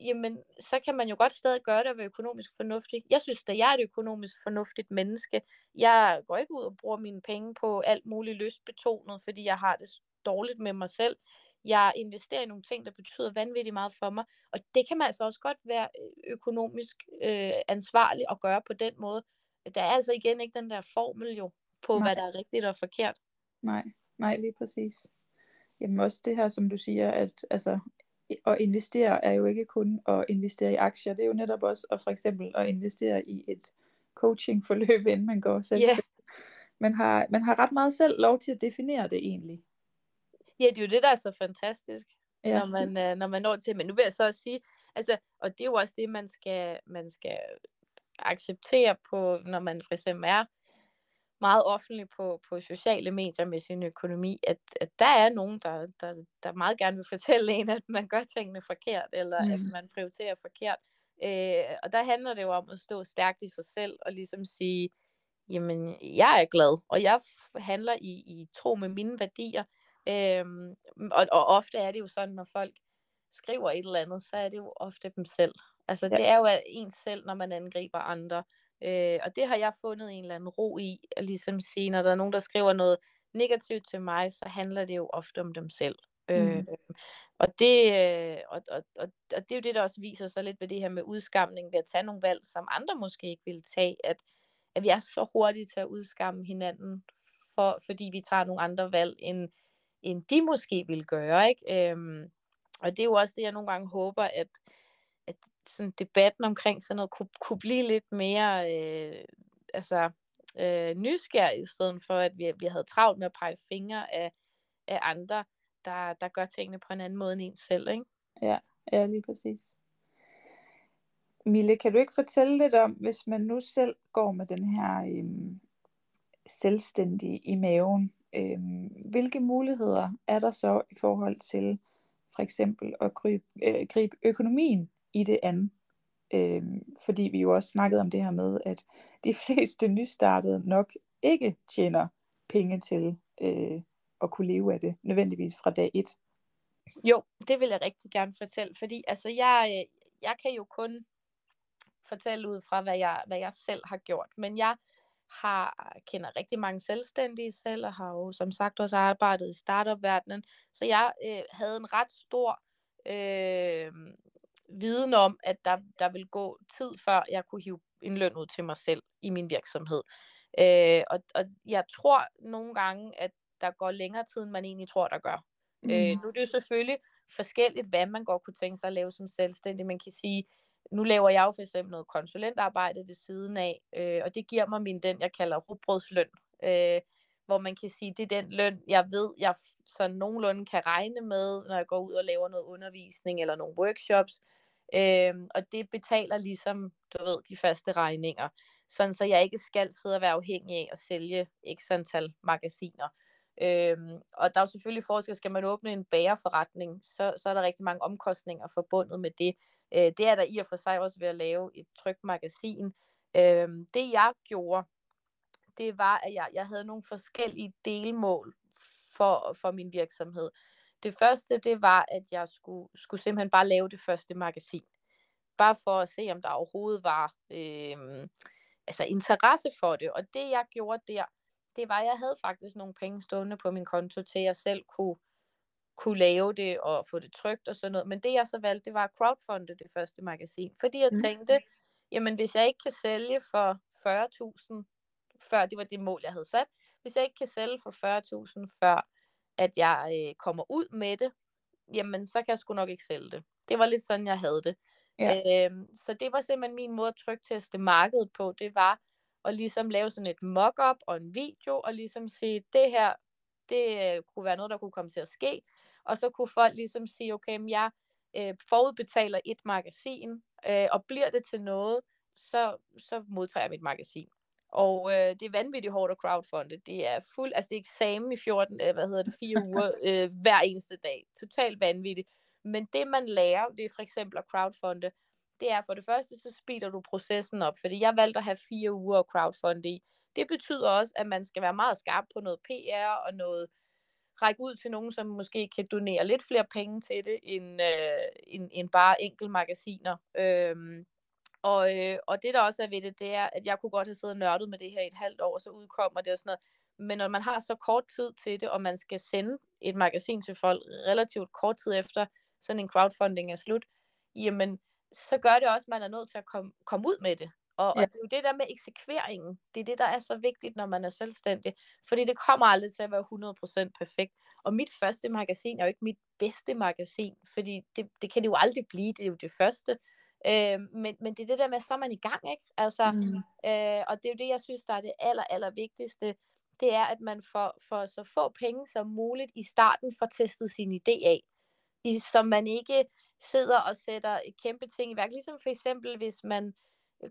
jamen så kan man jo godt stadig gøre det og være økonomisk fornuftig. Jeg synes da, jeg er et økonomisk fornuftigt menneske. Jeg går ikke ud og bruger mine penge på alt muligt lystbetonet, fordi jeg har det dårligt med mig selv. Jeg investerer i nogle ting, der betyder vanvittigt meget for mig, og det kan man altså også godt være øh, økonomisk øh, ansvarlig at gøre på den måde. Der er altså igen ikke den der formel jo på, Nej. hvad der er rigtigt og forkert. Nej, nej, lige præcis. Jamen også det her, som du siger, at altså, at investere er jo ikke kun at investere i aktier, det er jo netop også at for eksempel at investere i et coachingforløb, inden man går selv. Yeah. Man, har, man har ret meget selv lov til at definere det egentlig. Ja, det er jo det, der er så fantastisk, ja. når, man, øh, når man når til. Men nu vil jeg så også sige, altså, og det er jo også det, man skal, man skal acceptere på, når man for eksempel er meget offentlig på, på sociale medier med sin økonomi, at, at der er nogen, der, der, der meget gerne vil fortælle en, at man gør tingene forkert, eller mm. at man prioriterer forkert. Øh, og der handler det jo om at stå stærkt i sig selv, og ligesom sige, jamen, jeg er glad, og jeg handler i, i tro med mine værdier. Øh, og, og ofte er det jo sådan, når folk skriver et eller andet, så er det jo ofte dem selv. Altså, ja. det er jo en selv, når man angriber andre. Øh, og det har jeg fundet en eller anden ro i, at ligesom sige, når der er nogen, der skriver noget negativt til mig, så handler det jo ofte om dem selv. Mm. Øh, og, det, øh, og, og, og, og det er jo det, der også viser sig lidt ved det her med udskamning, ved at tage nogle valg, som andre måske ikke vil tage, at, at vi er så hurtige til at udskamme hinanden, for, fordi vi tager nogle andre valg, end, end de måske vil gøre. Ikke? Øhm, og det er jo også det, jeg nogle gange håber, at sådan debatten omkring sådan noget kunne, kunne blive lidt mere øh, altså, øh, nysgerrig, i stedet for at vi, vi havde travlt med at pege fingre af, af andre, der, der gør tingene på en anden måde end en selv. Ikke? Ja, ja, lige præcis. Mille, kan du ikke fortælle lidt om, hvis man nu selv går med den her øhm, selvstændige i maven, øhm, hvilke muligheder er der så i forhold til for eksempel at gribe, øh, gribe økonomien i det andet. Øhm, fordi vi jo også snakkede om det her med, at de fleste nystartede nok ikke tjener penge til øh, at kunne leve af det, nødvendigvis fra dag et. Jo, det vil jeg rigtig gerne fortælle, fordi altså jeg, øh, jeg kan jo kun fortælle ud fra, hvad jeg, hvad jeg selv har gjort, men jeg har kender rigtig mange selvstændige selv, og har jo som sagt også arbejdet i startup-verdenen, så jeg øh, havde en ret stor øh, viden om, at der, der vil gå tid, før jeg kunne hive en løn ud til mig selv i min virksomhed. Øh, og, og jeg tror nogle gange, at der går længere tid, end man egentlig tror, der gør. Mm. Øh, nu er det jo selvfølgelig forskelligt, hvad man godt kunne tænke sig at lave som selvstændig. Man kan sige, nu laver jeg jo for eksempel noget konsulentarbejde ved siden af, øh, og det giver mig min den, jeg kalder rubrødsløn. Øh, hvor man kan sige, det er den løn, jeg ved, jeg så nogenlunde kan regne med, når jeg går ud og laver noget undervisning eller nogle workshops. Øhm, og det betaler ligesom, du ved, de faste regninger. Sådan så jeg ikke skal sidde og være afhængig af at sælge x antal magasiner. Øhm, og der er jo selvfølgelig forskel, skal man åbne en bagerforretning, så, så er der rigtig mange omkostninger forbundet med det. Øh, det er der i og for sig også ved at lave et trygt magasin. Øhm, det jeg gjorde, det var, at jeg, jeg havde nogle forskellige delmål for, for min virksomhed. Det første, det var, at jeg skulle, skulle simpelthen bare lave det første magasin. Bare for at se, om der overhovedet var øh, altså interesse for det. Og det, jeg gjorde der, det var, at jeg havde faktisk nogle penge stående på min konto, til jeg selv kunne, kunne lave det og få det trygt og sådan noget. Men det, jeg så valgte, det var at crowdfunde det første magasin. Fordi jeg mm. tænkte, jamen hvis jeg ikke kan sælge for 40.000, før det var det mål, jeg havde sat, hvis jeg ikke kan sælge for 40.000, før at jeg øh, kommer ud med det, jamen så kan jeg sgu nok ikke sælge det. Det var lidt sådan, jeg havde det. Ja. Øhm, så det var simpelthen min måde at trykteste markedet på. Det var at ligesom lave sådan et mock-up og en video, og ligesom sige, det her, det øh, kunne være noget, der kunne komme til at ske. Og så kunne folk ligesom sige, okay, men jeg øh, forudbetaler et magasin, øh, og bliver det til noget, så, så modtager jeg mit magasin. Og øh, det er vanvittigt hårdt at crowdfunde. Det er fuld, altså det er eksamen i 14, øh, hvad hedder det, fire uger øh, hver eneste dag. Totalt vanvittigt. Men det man lærer, det er for eksempel at crowdfunde, det er for det første, så speeder du processen op, fordi jeg valgte at have fire uger at crowdfunde i. Det betyder også, at man skal være meget skarp på noget PR og noget række ud til nogen, som måske kan donere lidt flere penge til det, end, øh, end, end bare enkelte magasiner. Øhm, og, øh, og det der også er ved det, det er, at jeg kunne godt have siddet og nørdet med det her i et halvt år, og så udkommer det og sådan noget. Men når man har så kort tid til det, og man skal sende et magasin til folk relativt kort tid efter, sådan en crowdfunding er slut, jamen, så gør det også, at man er nødt til at komme, komme ud med det. Og, ja. og det er jo det der med eksekveringen, det er det, der er så vigtigt, når man er selvstændig. Fordi det kommer aldrig til at være 100% perfekt. Og mit første magasin er jo ikke mit bedste magasin, fordi det, det kan det jo aldrig blive, det er jo det første. Øh, men, men det er det der med, så er man i gang, ikke? Altså, mm. øh, og det er jo det, jeg synes, der er det aller, aller vigtigste. Det er, at man får, får så få penge som muligt i starten for testet sin idé af. I, så man ikke sidder og sætter kæmpe ting i værk. Ligesom for eksempel, hvis man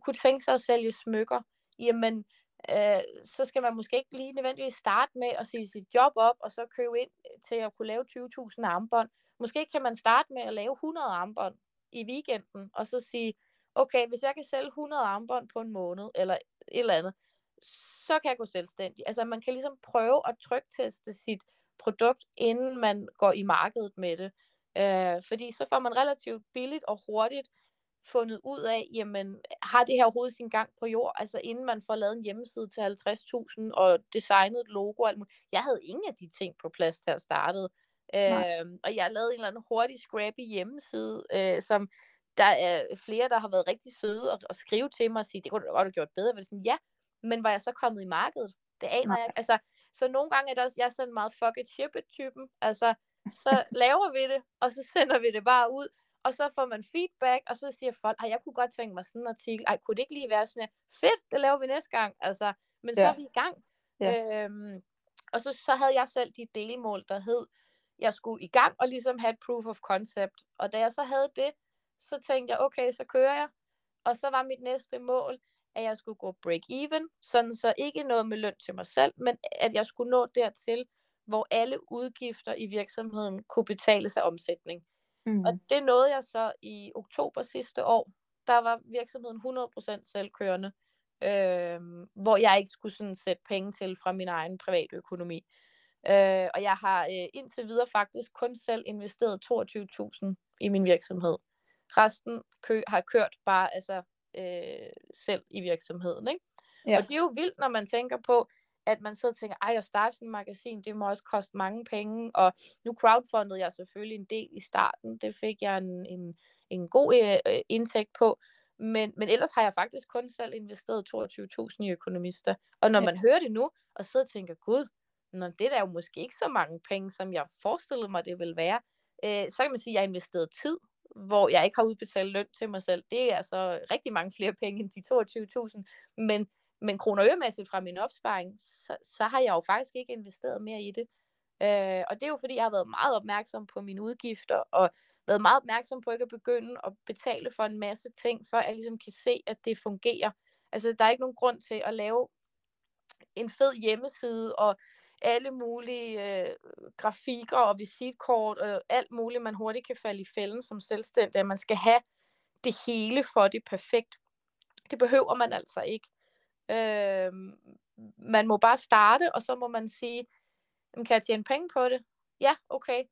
kunne tænke sig at sælge smykker, jamen, øh, så skal man måske ikke lige nødvendigvis starte med at sige sit job op, og så købe ind til at kunne lave 20.000 armbånd. Måske kan man starte med at lave 100 armbånd i weekenden, og så sige, okay, hvis jeg kan sælge 100 armbånd på en måned, eller et eller andet, så kan jeg gå selvstændig. Altså man kan ligesom prøve at trykteste sit produkt, inden man går i markedet med det. Øh, fordi så får man relativt billigt og hurtigt fundet ud af, jamen, har det her overhovedet sin gang på jord? Altså inden man får lavet en hjemmeside til 50.000 og designet et logo og alt muligt. Jeg havde ingen af de ting på plads til at starte. Øh, og jeg lavede en eller anden hurtig, scrappy hjemmeside, øh, som der er flere, der har været rigtig søde og, og skrive til mig og sige, det kunne du godt have gjort bedre. Men sådan, ja, men var jeg så kommet i markedet? Det aner Nej. jeg Altså, så nogle gange er det også, jeg er sådan meget fuck it, ship it typen. Altså, så laver vi det, og så sender vi det bare ud, og så får man feedback, og så siger folk, jeg kunne godt tænke mig sådan en artikel, ej, kunne det ikke lige være sådan, fedt, det laver vi næste gang, altså, men ja. så er vi i gang. Ja. Øhm, og så, så havde jeg selv de delmål, der hed, jeg skulle i gang og ligesom have et proof of concept. Og da jeg så havde det, så tænkte jeg, okay, så kører jeg. Og så var mit næste mål, at jeg skulle gå break-even, sådan så ikke noget med løn til mig selv, men at jeg skulle nå dertil, hvor alle udgifter i virksomheden kunne betales af omsætning. Mm. Og det nåede jeg så i oktober sidste år. Der var virksomheden 100% selvkørende, øh, hvor jeg ikke skulle sådan sætte penge til fra min egen private økonomi. Øh, og jeg har øh, indtil videre faktisk kun selv investeret 22.000 i min virksomhed. Resten kø, har kørt bare altså, øh, selv i virksomheden. Ikke? Ja. Og det er jo vildt, når man tænker på, at man sidder og tænker, ej, at starte sådan en magasin, det må også koste mange penge, og nu crowdfundede jeg selvfølgelig en del i starten, det fik jeg en, en, en god øh, indtægt på, men, men ellers har jeg faktisk kun selv investeret 22.000 i økonomister, og når ja. man hører det nu, og sidder og tænker, gud, Nå, det er jo måske ikke så mange penge, som jeg forestillede mig, det ville være. Øh, så kan man sige, at jeg har investeret tid, hvor jeg ikke har udbetalt løn til mig selv. Det er altså rigtig mange flere penge end de 22.000. Men, men kroner øremæssigt fra min opsparing, så, så har jeg jo faktisk ikke investeret mere i det. Øh, og det er jo fordi, jeg har været meget opmærksom på mine udgifter, og været meget opmærksom på ikke at begynde at betale for en masse ting, for at jeg ligesom kan se, at det fungerer. Altså, der er ikke nogen grund til at lave en fed hjemmeside, og alle mulige øh, grafikker og visitkort og alt muligt, man hurtigt kan falde i fælden som selvstændig, at man skal have det hele for det perfekt. Det behøver man altså ikke. Øh, man må bare starte, og så må man sige, kan jeg tjene penge på det? Ja, okay.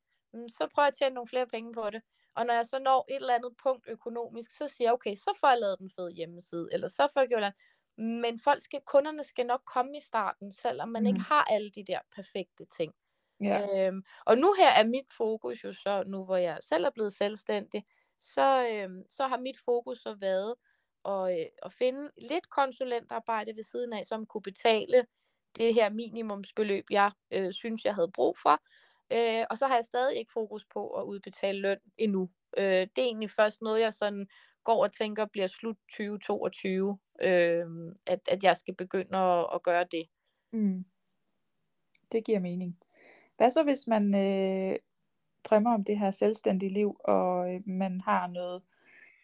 Så prøver jeg at tjene nogle flere penge på det. Og når jeg så når et eller andet punkt økonomisk, så siger jeg, okay, så får jeg lavet den fede hjemmeside, eller så får jeg gjort det. Men folk skal, kunderne skal nok komme i starten, selvom man mm. ikke har alle de der perfekte ting. Ja. Øhm, og nu her er mit fokus jo så, nu hvor jeg selv er blevet selvstændig, så, øhm, så har mit fokus så været at, øh, at finde lidt konsulentarbejde ved siden af, som kunne betale det her minimumsbeløb, jeg øh, synes, jeg havde brug for. Øh, og så har jeg stadig ikke fokus på at udbetale løn endnu. Øh, det er egentlig først noget, jeg sådan går og tænker bliver slut 2022, øh, at, at jeg skal begynde at, at gøre det. Mm. Det giver mening. Hvad så, hvis man øh, drømmer om det her selvstændige liv, og øh, man har noget,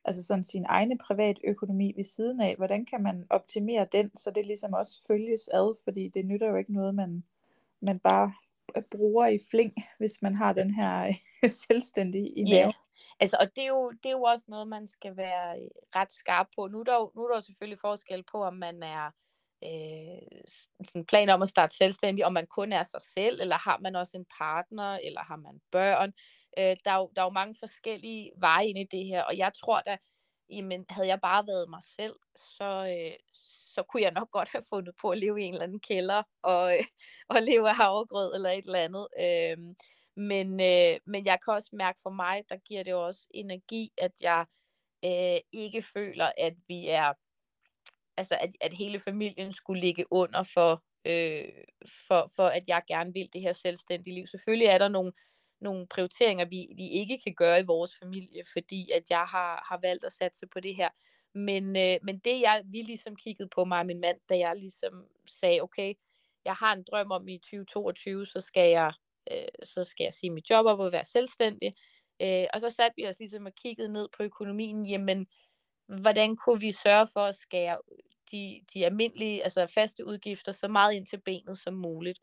altså sådan sin egen privat økonomi ved siden af, hvordan kan man optimere den, så det ligesom også følges ad, fordi det nytter jo ikke noget, man, man bare bruger i fling, hvis man har den her selvstændige i maven. Yeah. Altså, og det er, jo, det er jo også noget, man skal være øh, ret skarp på. Nu er der jo, nu er der jo selvfølgelig forskel på, om man er øh, sådan plan om at starte selvstændig, om man kun er sig selv, eller har man også en partner, eller har man børn. Øh, der, er jo, der er jo mange forskellige veje ind i det her, og jeg tror da, jamen, havde jeg bare været mig selv, så, øh, så kunne jeg nok godt have fundet på at leve i en eller anden kælder, og, øh, og leve af havregrød eller et eller andet. Øh, men, øh, men jeg kan også mærke for mig, der giver det også energi, at jeg øh, ikke føler, at vi er altså at, at hele familien skulle ligge under for, øh, for, for, at jeg gerne vil det her selvstændige liv. Selvfølgelig er der nogle, nogle prioriteringer, vi, vi ikke kan gøre i vores familie, fordi at jeg har, har valgt at satse på det her. Men, øh, men det, jeg, vi ligesom kiggede på mig og min mand, da jeg ligesom sagde, okay, jeg har en drøm om i 2022, så skal jeg, øh, så skal jeg sige mit job op og være selvstændig. Øh, og så satte vi os ligesom og kiggede ned på økonomien, jamen, hvordan kunne vi sørge for at skære de, de almindelige, altså faste udgifter, så meget ind til benet som muligt.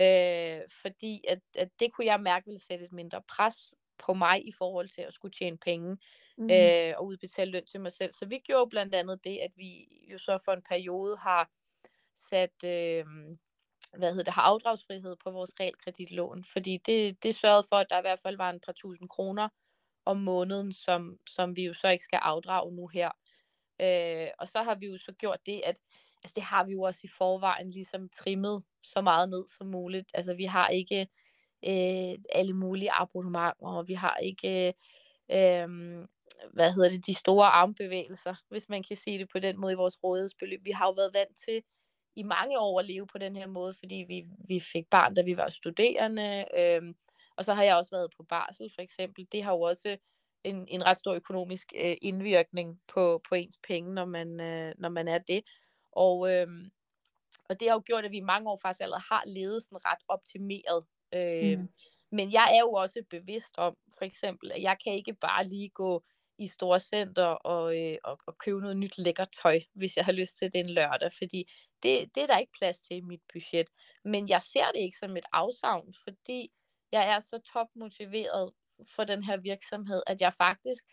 Øh, fordi at, at det kunne jeg mærke ville sætte et mindre pres på mig i forhold til at skulle tjene penge mm. øh, og udbetale løn til mig selv. Så vi gjorde blandt andet det, at vi jo så for en periode har sat, øh, hvad hedder det, har afdragsfrihed på vores realkreditlån, fordi det, det sørgede for, at der i hvert fald var en par tusind kroner om måneden, som, som vi jo så ikke skal afdrage nu her. Øh, og så har vi jo så gjort det, at altså det har vi jo også i forvejen ligesom trimmet så meget ned som muligt. Altså vi har ikke øh, alle mulige abonnementer, og vi har ikke, øh, Øhm, hvad hedder det, de store armbevægelser, hvis man kan sige det på den måde i vores rådighedsbeløb. Vi har jo været vant til i mange år at leve på den her måde, fordi vi, vi fik barn, da vi var studerende, øh, og så har jeg også været på barsel for eksempel. Det har jo også en, en ret stor økonomisk øh, indvirkning på, på ens penge, når man, øh, når man er det. Og, øh, og det har jo gjort, at vi i mange år faktisk allerede har levet sådan ret optimeret. Øh, mm. Men jeg er jo også bevidst om, for eksempel, at jeg kan ikke bare lige gå i store center og, øh, og, og købe noget nyt lækkert tøj, hvis jeg har lyst til det en lørdag, fordi det, det er der ikke plads til i mit budget. Men jeg ser det ikke som et afsavn, fordi jeg er så topmotiveret for den her virksomhed, at jeg faktisk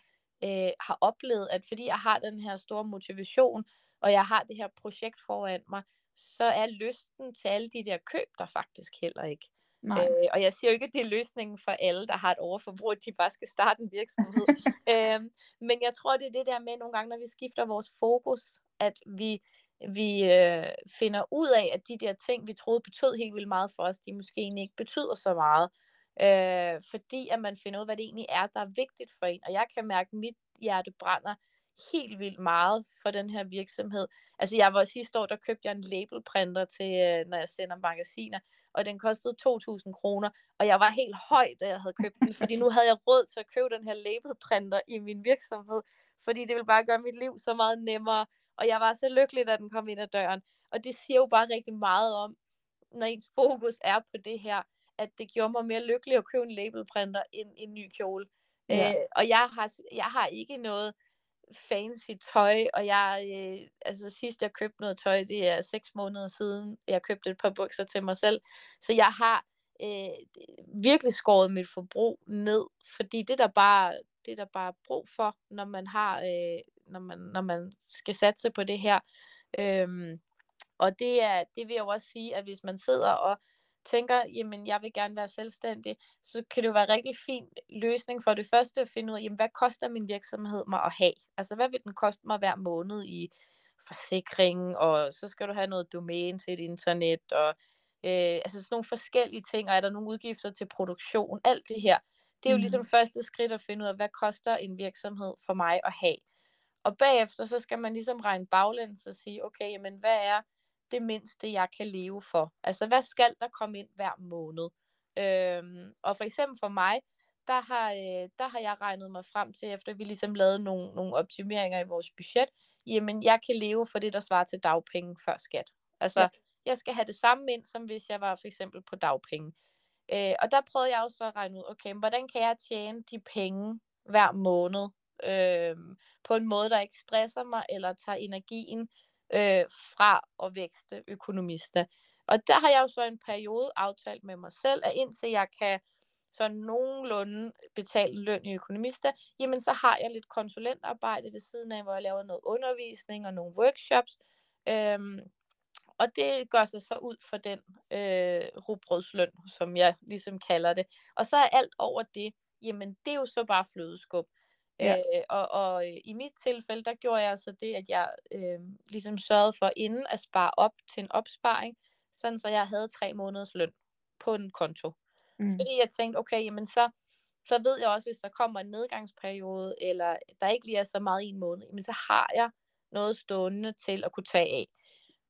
øh, har oplevet, at fordi jeg har den her store motivation, og jeg har det her projekt foran mig, så er lysten til alle de der køb der faktisk heller ikke. Nej. Øh, og jeg siger jo ikke, at det er løsningen for alle, der har et overforbrug, at de bare skal starte en virksomhed. øh, men jeg tror, det er det der med nogle gange, når vi skifter vores fokus, at vi, vi øh, finder ud af, at de der ting, vi troede betød helt vildt meget for os, de måske egentlig ikke betyder så meget. Øh, fordi at man finder ud af, hvad det egentlig er, der er vigtigt for en. Og jeg kan mærke, at mit hjerte brænder helt vildt meget for den her virksomhed. Altså jeg var sidste år, der købte jeg en labelprinter til, øh, når jeg sender magasiner, og den kostede 2.000 kroner, og jeg var helt høj, da jeg havde købt den, fordi nu havde jeg råd til at købe den her labelprinter i min virksomhed, fordi det ville bare gøre mit liv så meget nemmere, og jeg var så lykkelig, da den kom ind ad døren. Og det siger jo bare rigtig meget om, når ens fokus er på det her, at det gjorde mig mere lykkelig at købe en labelprinter end en ny kjole. Ja. Øh, og jeg har, jeg har ikke noget fancy tøj, og jeg, øh, altså sidst jeg købte noget tøj, det er seks måneder siden, jeg købte et par bukser til mig selv, så jeg har øh, virkelig skåret mit forbrug ned, fordi det der bare, det der bare er brug for, når man har, øh, når man, når man skal satse på det her, øh, Og det, er, det vil jeg jo også sige, at hvis man sidder og tænker, jamen jeg vil gerne være selvstændig, så kan det jo være en rigtig fin løsning for det første at finde ud af, jamen hvad koster min virksomhed mig at have? Altså hvad vil den koste mig hver måned i forsikring, og så skal du have noget domæne til et internet, og øh, altså sådan nogle forskellige ting, og er der nogle udgifter til produktion, alt det her. Det er jo ligesom mm. første skridt at finde ud af, hvad koster en virksomhed for mig at have. Og bagefter, så skal man ligesom regne baglæns og sige, okay, jamen hvad er det mindste, jeg kan leve for? Altså, hvad skal der komme ind hver måned? Øhm, og for eksempel for mig, der har, øh, der har jeg regnet mig frem til, efter vi ligesom lavede nogle, nogle optimeringer i vores budget, jamen jeg kan leve for det, der svarer til dagpenge før skat. Altså, ja. jeg skal have det samme ind, som hvis jeg var for eksempel på dagpenge. Øh, og der prøvede jeg også at regne ud, okay, hvordan kan jeg tjene de penge hver måned, øh, på en måde, der ikke stresser mig, eller tager energien øh, fra at vækste økonomister. Og der har jeg jo så en periode aftalt med mig selv, at indtil jeg kan så nogenlunde betale løn i økonomister, jamen så har jeg lidt konsulentarbejde ved siden af, hvor jeg laver noget undervisning og nogle workshops. Øhm, og det gør sig så ud for den øh, rubrødsløn, som jeg ligesom kalder det. Og så er alt over det, jamen det er jo så bare flødeskum. Ja. Øh, og, og i mit tilfælde, der gjorde jeg altså det, at jeg øh, ligesom sørgede for inden at spare op til en opsparing, sådan så jeg havde tre måneders løn på en konto. Mm. Fordi jeg tænkte, okay, jamen så, så ved jeg også, hvis der kommer en nedgangsperiode, eller der ikke lige er så meget i en måned, jamen så har jeg noget stående til at kunne tage af.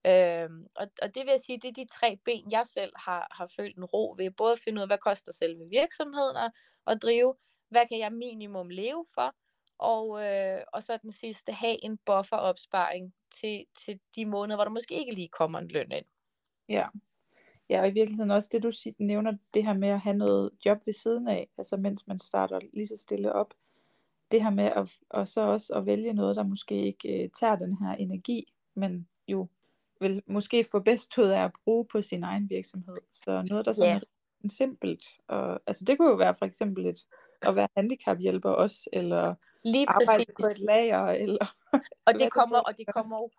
Øhm, og, og det vil jeg sige, det er de tre ben, jeg selv har, har følt en ro ved. Både at finde ud af, hvad koster selve virksomheden at, at drive, hvad kan jeg minimum leve for, og, øh, og så den sidste, have en bufferopsparing til, til de måneder, hvor der måske ikke lige kommer en løn ind. Ja. Ja, og i virkeligheden også det, du nævner, det her med at have noget job ved siden af, altså mens man starter lige så stille op. Det her med at, og så også at vælge noget, der måske ikke øh, tager den her energi, men jo vil måske få bedst ud af at bruge på sin egen virksomhed. Så noget, der sådan yeah. er simpelt. Og, altså det kunne jo være for eksempel et, at være handicaphjælper også, eller Lige arbejde præcis. på et lager, eller og det kommer, og det kommer jo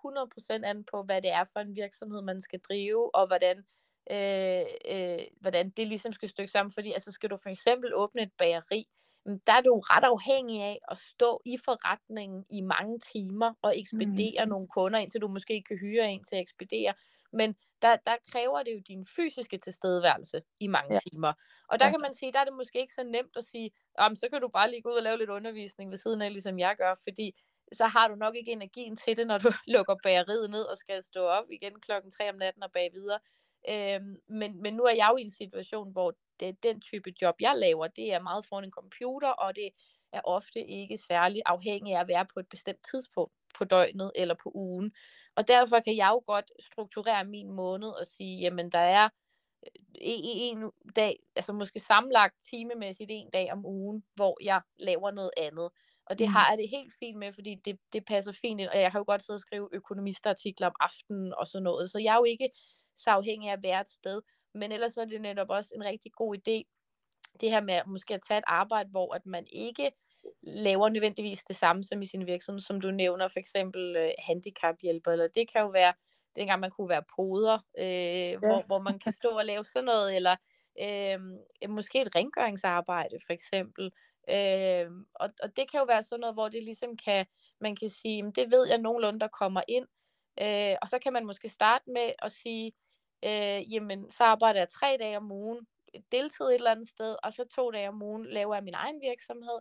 100% an på, hvad det er for en virksomhed, man skal drive, og hvordan øh, øh, hvordan det ligesom skal stykke sammen. Fordi altså, skal du for eksempel åbne et bageri, der er du ret afhængig af at stå i forretningen i mange timer og ekspedere mm. nogle kunder, indtil du måske kan hyre en til at ekspedere. Men der, der kræver det jo din fysiske tilstedeværelse i mange ja. timer. Og der ja. kan man sige, der er det måske ikke så nemt at sige, så kan du bare lige gå ud og lave lidt undervisning ved siden af, ligesom jeg gør, fordi så har du nok ikke energien til det, når du lukker bageriet ned og skal stå op igen klokken 3 om natten og bage videre. Øhm, men, men nu er jeg jo i en situation, hvor den type job, jeg laver, det er meget foran en computer, og det er ofte ikke særlig afhængig af at være på et bestemt tidspunkt på døgnet eller på ugen. Og derfor kan jeg jo godt strukturere min måned og sige, jamen der er en, øh, en dag, altså måske sammenlagt timemæssigt en dag om ugen, hvor jeg laver noget andet. Og det mm. har jeg det helt fint med, fordi det, det passer fint ind, og jeg kan jo godt sidde og skrive økonomisterartikler om aftenen og sådan noget. Så jeg er jo ikke så afhængig af at være et sted. Men ellers er det netop også en rigtig god idé, det her med måske at tage et arbejde, hvor at man ikke laver nødvendigvis det samme som i sin virksomhed, som du nævner, for eksempel øh, handicaphjælper, eller det kan jo være, dengang man kunne være poder, øh, ja. hvor, hvor man kan stå og lave sådan noget, eller øh, måske et rengøringsarbejde, for eksempel. Øh, og, og det kan jo være sådan noget, hvor det ligesom kan, man kan sige, det ved jeg nogenlunde, der kommer ind, øh, og så kan man måske starte med at sige, øh, jamen så arbejder jeg tre dage om ugen, deltid et eller andet sted, og så to dage om ugen laver jeg min egen virksomhed.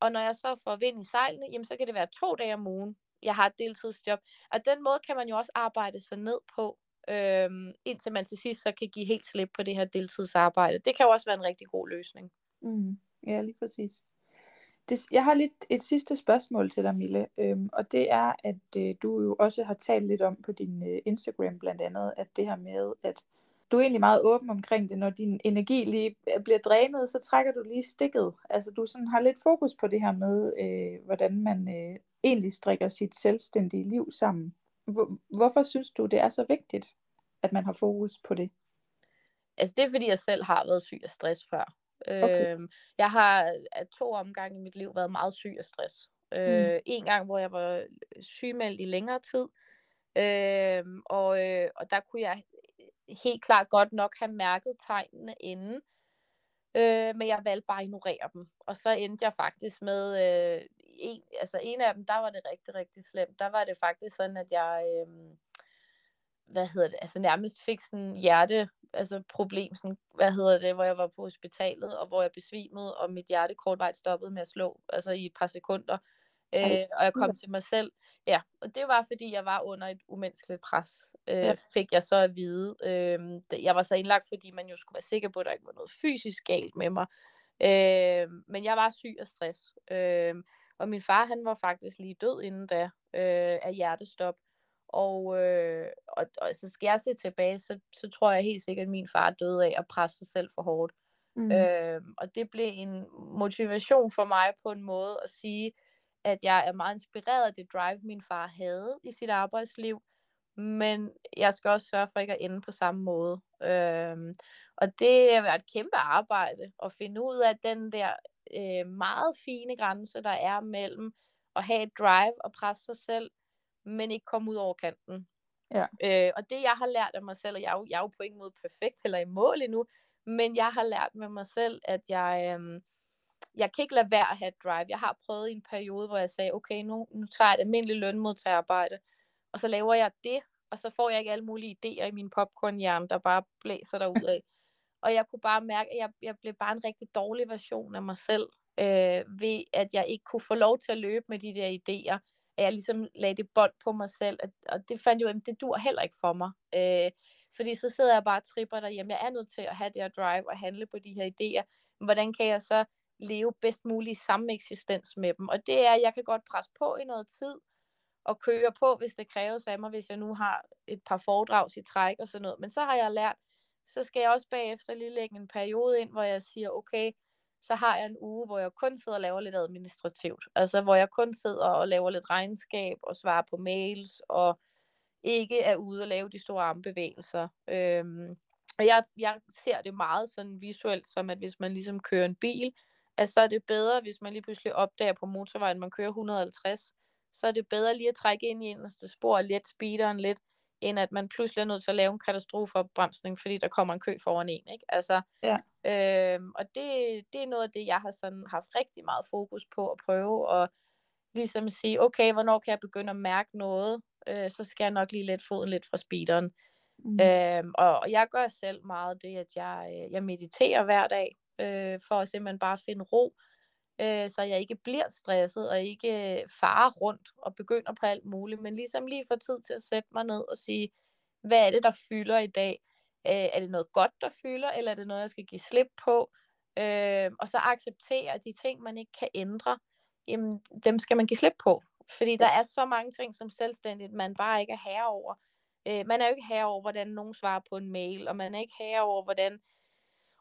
Og når jeg så får vind i sejlene, jamen så kan det være to dage om ugen, jeg har et deltidsjob. Og den måde kan man jo også arbejde sig ned på, øhm, indtil man til sidst så kan give helt slip på det her deltidsarbejde. Det kan jo også være en rigtig god løsning. Mm, ja, lige præcis. Det, jeg har lidt et sidste spørgsmål til dig, Mille, øhm, og det er, at øh, du jo også har talt lidt om på din øh, Instagram blandt andet, at det her med, at du er egentlig meget åben omkring det, når din energi lige øh, bliver drænet, så trækker du lige stikket. Altså du sådan har lidt fokus på det her med, øh, hvordan man øh, egentlig strikker sit selvstændige liv sammen. Hvor, hvorfor synes du, det er så vigtigt, at man har fokus på det? Altså det er, fordi jeg selv har været syg af stress før. Okay. Øh, jeg har af to omgange i mit liv været meget syg af stress. Øh, mm. En gang, hvor jeg var sygemeldt i længere tid, Øh, og, øh, og der kunne jeg helt klart godt nok have mærket tegnene inden. Øh, men jeg valgte bare at ignorere dem. Og så endte jeg faktisk med, øh, en, altså en af dem, der var det rigtig, rigtig slemt. Der var det faktisk sådan, at jeg, øh, hvad hedder det, altså nærmest fik sådan hjerte, altså problem, sådan, hvad hedder det, hvor jeg var på hospitalet, og hvor jeg besvimede, og mit hjerte kortvejt stoppede med at slå, altså i et par sekunder. Øh, og jeg kom til mig selv. Ja, og det var, fordi jeg var under et umenneskeligt pres, øh, ja. fik jeg så at vide. Øh, jeg var så indlagt, fordi man jo skulle være sikker på, at der ikke var noget fysisk galt med mig. Øh, men jeg var syg af stress. Øh, og min far, han var faktisk lige død inden da øh, af hjertestop. Og, øh, og, og så skal jeg se tilbage, så, så tror jeg helt sikkert, at min far døde af at presse sig selv for hårdt. Mm. Øh, og det blev en motivation for mig på en måde at sige, at jeg er meget inspireret af det drive, min far havde i sit arbejdsliv, men jeg skal også sørge for ikke at ende på samme måde. Øhm, og det har været et kæmpe arbejde at finde ud af den der øh, meget fine grænse, der er mellem at have et drive og presse sig selv, men ikke komme ud over kanten. Ja. Øh, og det jeg har lært af mig selv, og jeg er, jo, jeg er jo på ingen måde perfekt eller i mål endnu, men jeg har lært med mig selv, at jeg, øh, jeg kan ikke lade være at have et drive. Jeg har prøvet i en periode, hvor jeg sagde, okay, nu, nu tager jeg et almindeligt lønmodtagerarbejde, og så laver jeg det, og så får jeg ikke alle mulige idéer i min popcornhjerne, der bare blæser derud af. og jeg kunne bare mærke, at jeg, jeg blev bare en rigtig dårlig version af mig selv, øh, ved at jeg ikke kunne få lov til at løbe med de der idéer. At jeg ligesom lagde det bånd på mig selv, og, og det fandt jo, at det dur heller ikke for mig. Øh, fordi så sidder jeg bare og tripper derhjemme. Jeg er nødt til at have det her drive og handle på de her idéer. Men hvordan kan jeg så leve bedst mulig sameksistens med dem. Og det er, at jeg kan godt presse på i noget tid, og køre på, hvis det kræves af mig, hvis jeg nu har et par foredrags i træk og sådan noget. Men så har jeg lært, så skal jeg også bagefter lige lægge en periode ind, hvor jeg siger, okay, så har jeg en uge, hvor jeg kun sidder og laver lidt administrativt. Altså, hvor jeg kun sidder og laver lidt regnskab og svarer på mails, og ikke er ude og lave de store armbevægelser. Øhm, og jeg, jeg ser det meget sådan visuelt, som at hvis man ligesom kører en bil, at så er det bedre, hvis man lige pludselig opdager på motorvejen, man kører 150, så er det bedre lige at trække ind i eneste spor og let speederen lidt, end at man pludselig er nødt til at lave en katastrofeopbremsning, fordi der kommer en kø foran en. Ikke? Altså, ja. øhm, og det, det er noget af det, jeg har sådan haft rigtig meget fokus på at prøve at ligesom sige, okay, hvornår kan jeg begynde at mærke noget, øh, så skal jeg nok lige let foden lidt fra speederen. Mm. Øhm, og, og jeg gør selv meget det, at jeg, øh, jeg mediterer hver dag øh, for at simpelthen bare finde ro, øh, så jeg ikke bliver stresset og ikke farer rundt og begynder på alt muligt, men ligesom lige får tid til at sætte mig ned og sige, hvad er det, der fylder i dag? Øh, er det noget godt, der fylder, eller er det noget, jeg skal give slip på? Øh, og så acceptere de ting, man ikke kan ændre, jamen dem skal man give slip på. Fordi der er så mange ting som selvstændigt, man bare ikke er herre over. Øh, man er jo ikke herre over, hvordan nogen svarer på en mail, og man er ikke herre over, hvordan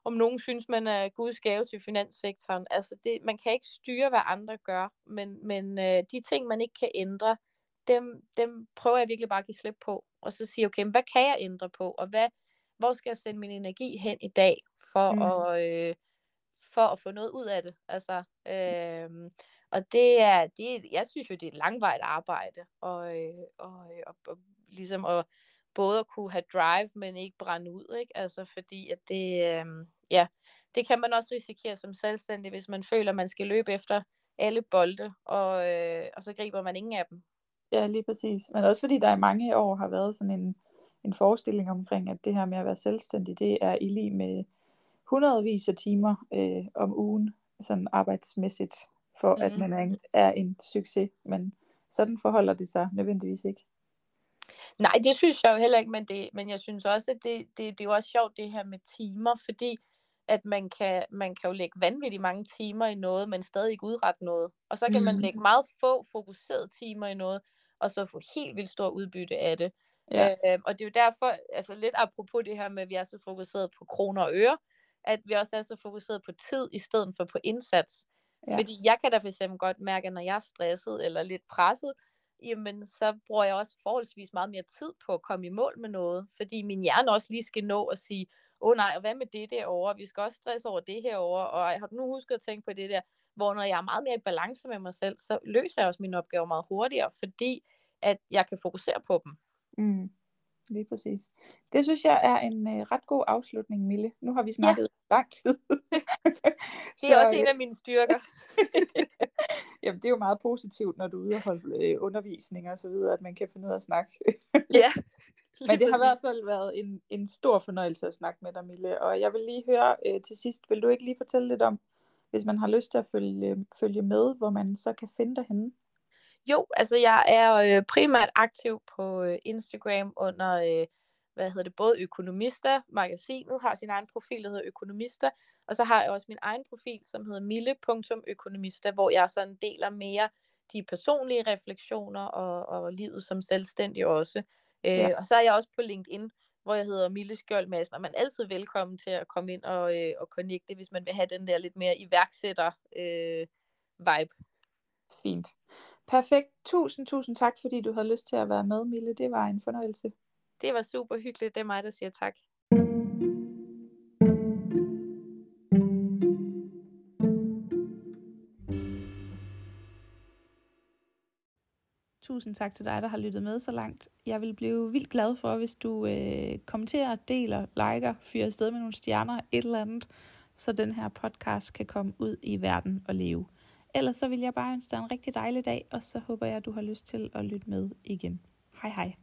om nogen synes, man er Guds gave til finanssektoren. Altså det, man kan ikke styre, hvad andre gør, men, men øh, de ting, man ikke kan ændre, dem, dem prøver jeg virkelig bare at give slip på, og så sige, okay, hvad kan jeg ændre på, og hvad, hvor skal jeg sende min energi hen i dag, for, mm. at, øh, for at få noget ud af det. Altså, øh, og det er, det, jeg synes jo, det er et langvejt arbejde, og, og, og, og ligesom at både at kunne have drive, men ikke brænde ud, ikke? Altså fordi at det, øh, ja, det kan man også risikere som selvstændig, hvis man føler, at man skal løbe efter alle bolde, og, øh, og så griber man ingen af dem. Ja, lige præcis. Men også fordi der i mange år har været sådan en, en forestilling omkring, at det her med at være selvstændig, det er i lige med hundredvis af timer øh, om ugen, sådan arbejdsmæssigt, for mm. at man er en, er en succes. Men sådan forholder det sig nødvendigvis ikke. Nej, det synes jeg jo heller ikke, men, det, men jeg synes også, at det, det, det er jo også sjovt det her med timer, fordi at man kan, man kan jo lægge vanvittigt mange timer i noget, men stadig ikke udrette noget. Og så kan mm. man lægge meget få fokuserede timer i noget, og så få helt vildt stor udbytte af det. Ja. Øh, og det er jo derfor, altså lidt apropos det her med, at vi er så fokuseret på kroner og øre, at vi også er så fokuseret på tid, i stedet for på indsats. Ja. Fordi jeg kan da for eksempel godt mærke, at når jeg er stresset eller lidt presset, jamen så bruger jeg også forholdsvis meget mere tid på at komme i mål med noget, fordi min hjerne også lige skal nå at sige, åh oh, nej, og hvad med det derovre, vi skal også stresse over det herovre, og har du nu husket at tænke på det der, hvor når jeg er meget mere i balance med mig selv, så løser jeg også mine opgaver meget hurtigere, fordi at jeg kan fokusere på dem. Mm. Lige præcis. Det synes jeg er en uh, ret god afslutning, Mille. Nu har vi snakket ja. lang tid. det er så, også en af mine styrker. Jamen, det er jo meget positivt, når du er ude og holde øh, undervisning og så videre, at man kan finde ud af at snakke. ja. Men det har i hvert fald været en, en stor fornøjelse at snakke med dig, Mille. Og jeg vil lige høre øh, til sidst, vil du ikke lige fortælle lidt om, hvis man har lyst til at følge, følge med, hvor man så kan finde dig henne? Jo, altså jeg er øh, primært aktiv på øh, Instagram under, øh, hvad hedder det, både Økonomista, magasinet har sin egen profil, der hedder Økonomista, og så har jeg også min egen profil, som hedder mille.økonomista, hvor jeg sådan deler mere de personlige refleksioner og, og livet som selvstændig også. Øh, ja. Og så er jeg også på LinkedIn, hvor jeg hedder Mille Skjold Madsen, og man er altid velkommen til at komme ind og, øh, og connecte, hvis man vil have den der lidt mere iværksætter øh, vibe. Fint. Perfekt. Tusind, tusind tak, fordi du havde lyst til at være med, Mille. Det var en fornøjelse. Det var super hyggeligt. Det er mig, der siger tak. Tusind tak til dig, der har lyttet med så langt. Jeg vil blive vildt glad for, hvis du øh, kommenterer, deler, liker, fyrer afsted med nogle stjerner, et eller andet, så den her podcast kan komme ud i verden og leve. Ellers så vil jeg bare ønske dig en rigtig dejlig dag, og så håber jeg, at du har lyst til at lytte med igen. Hej hej.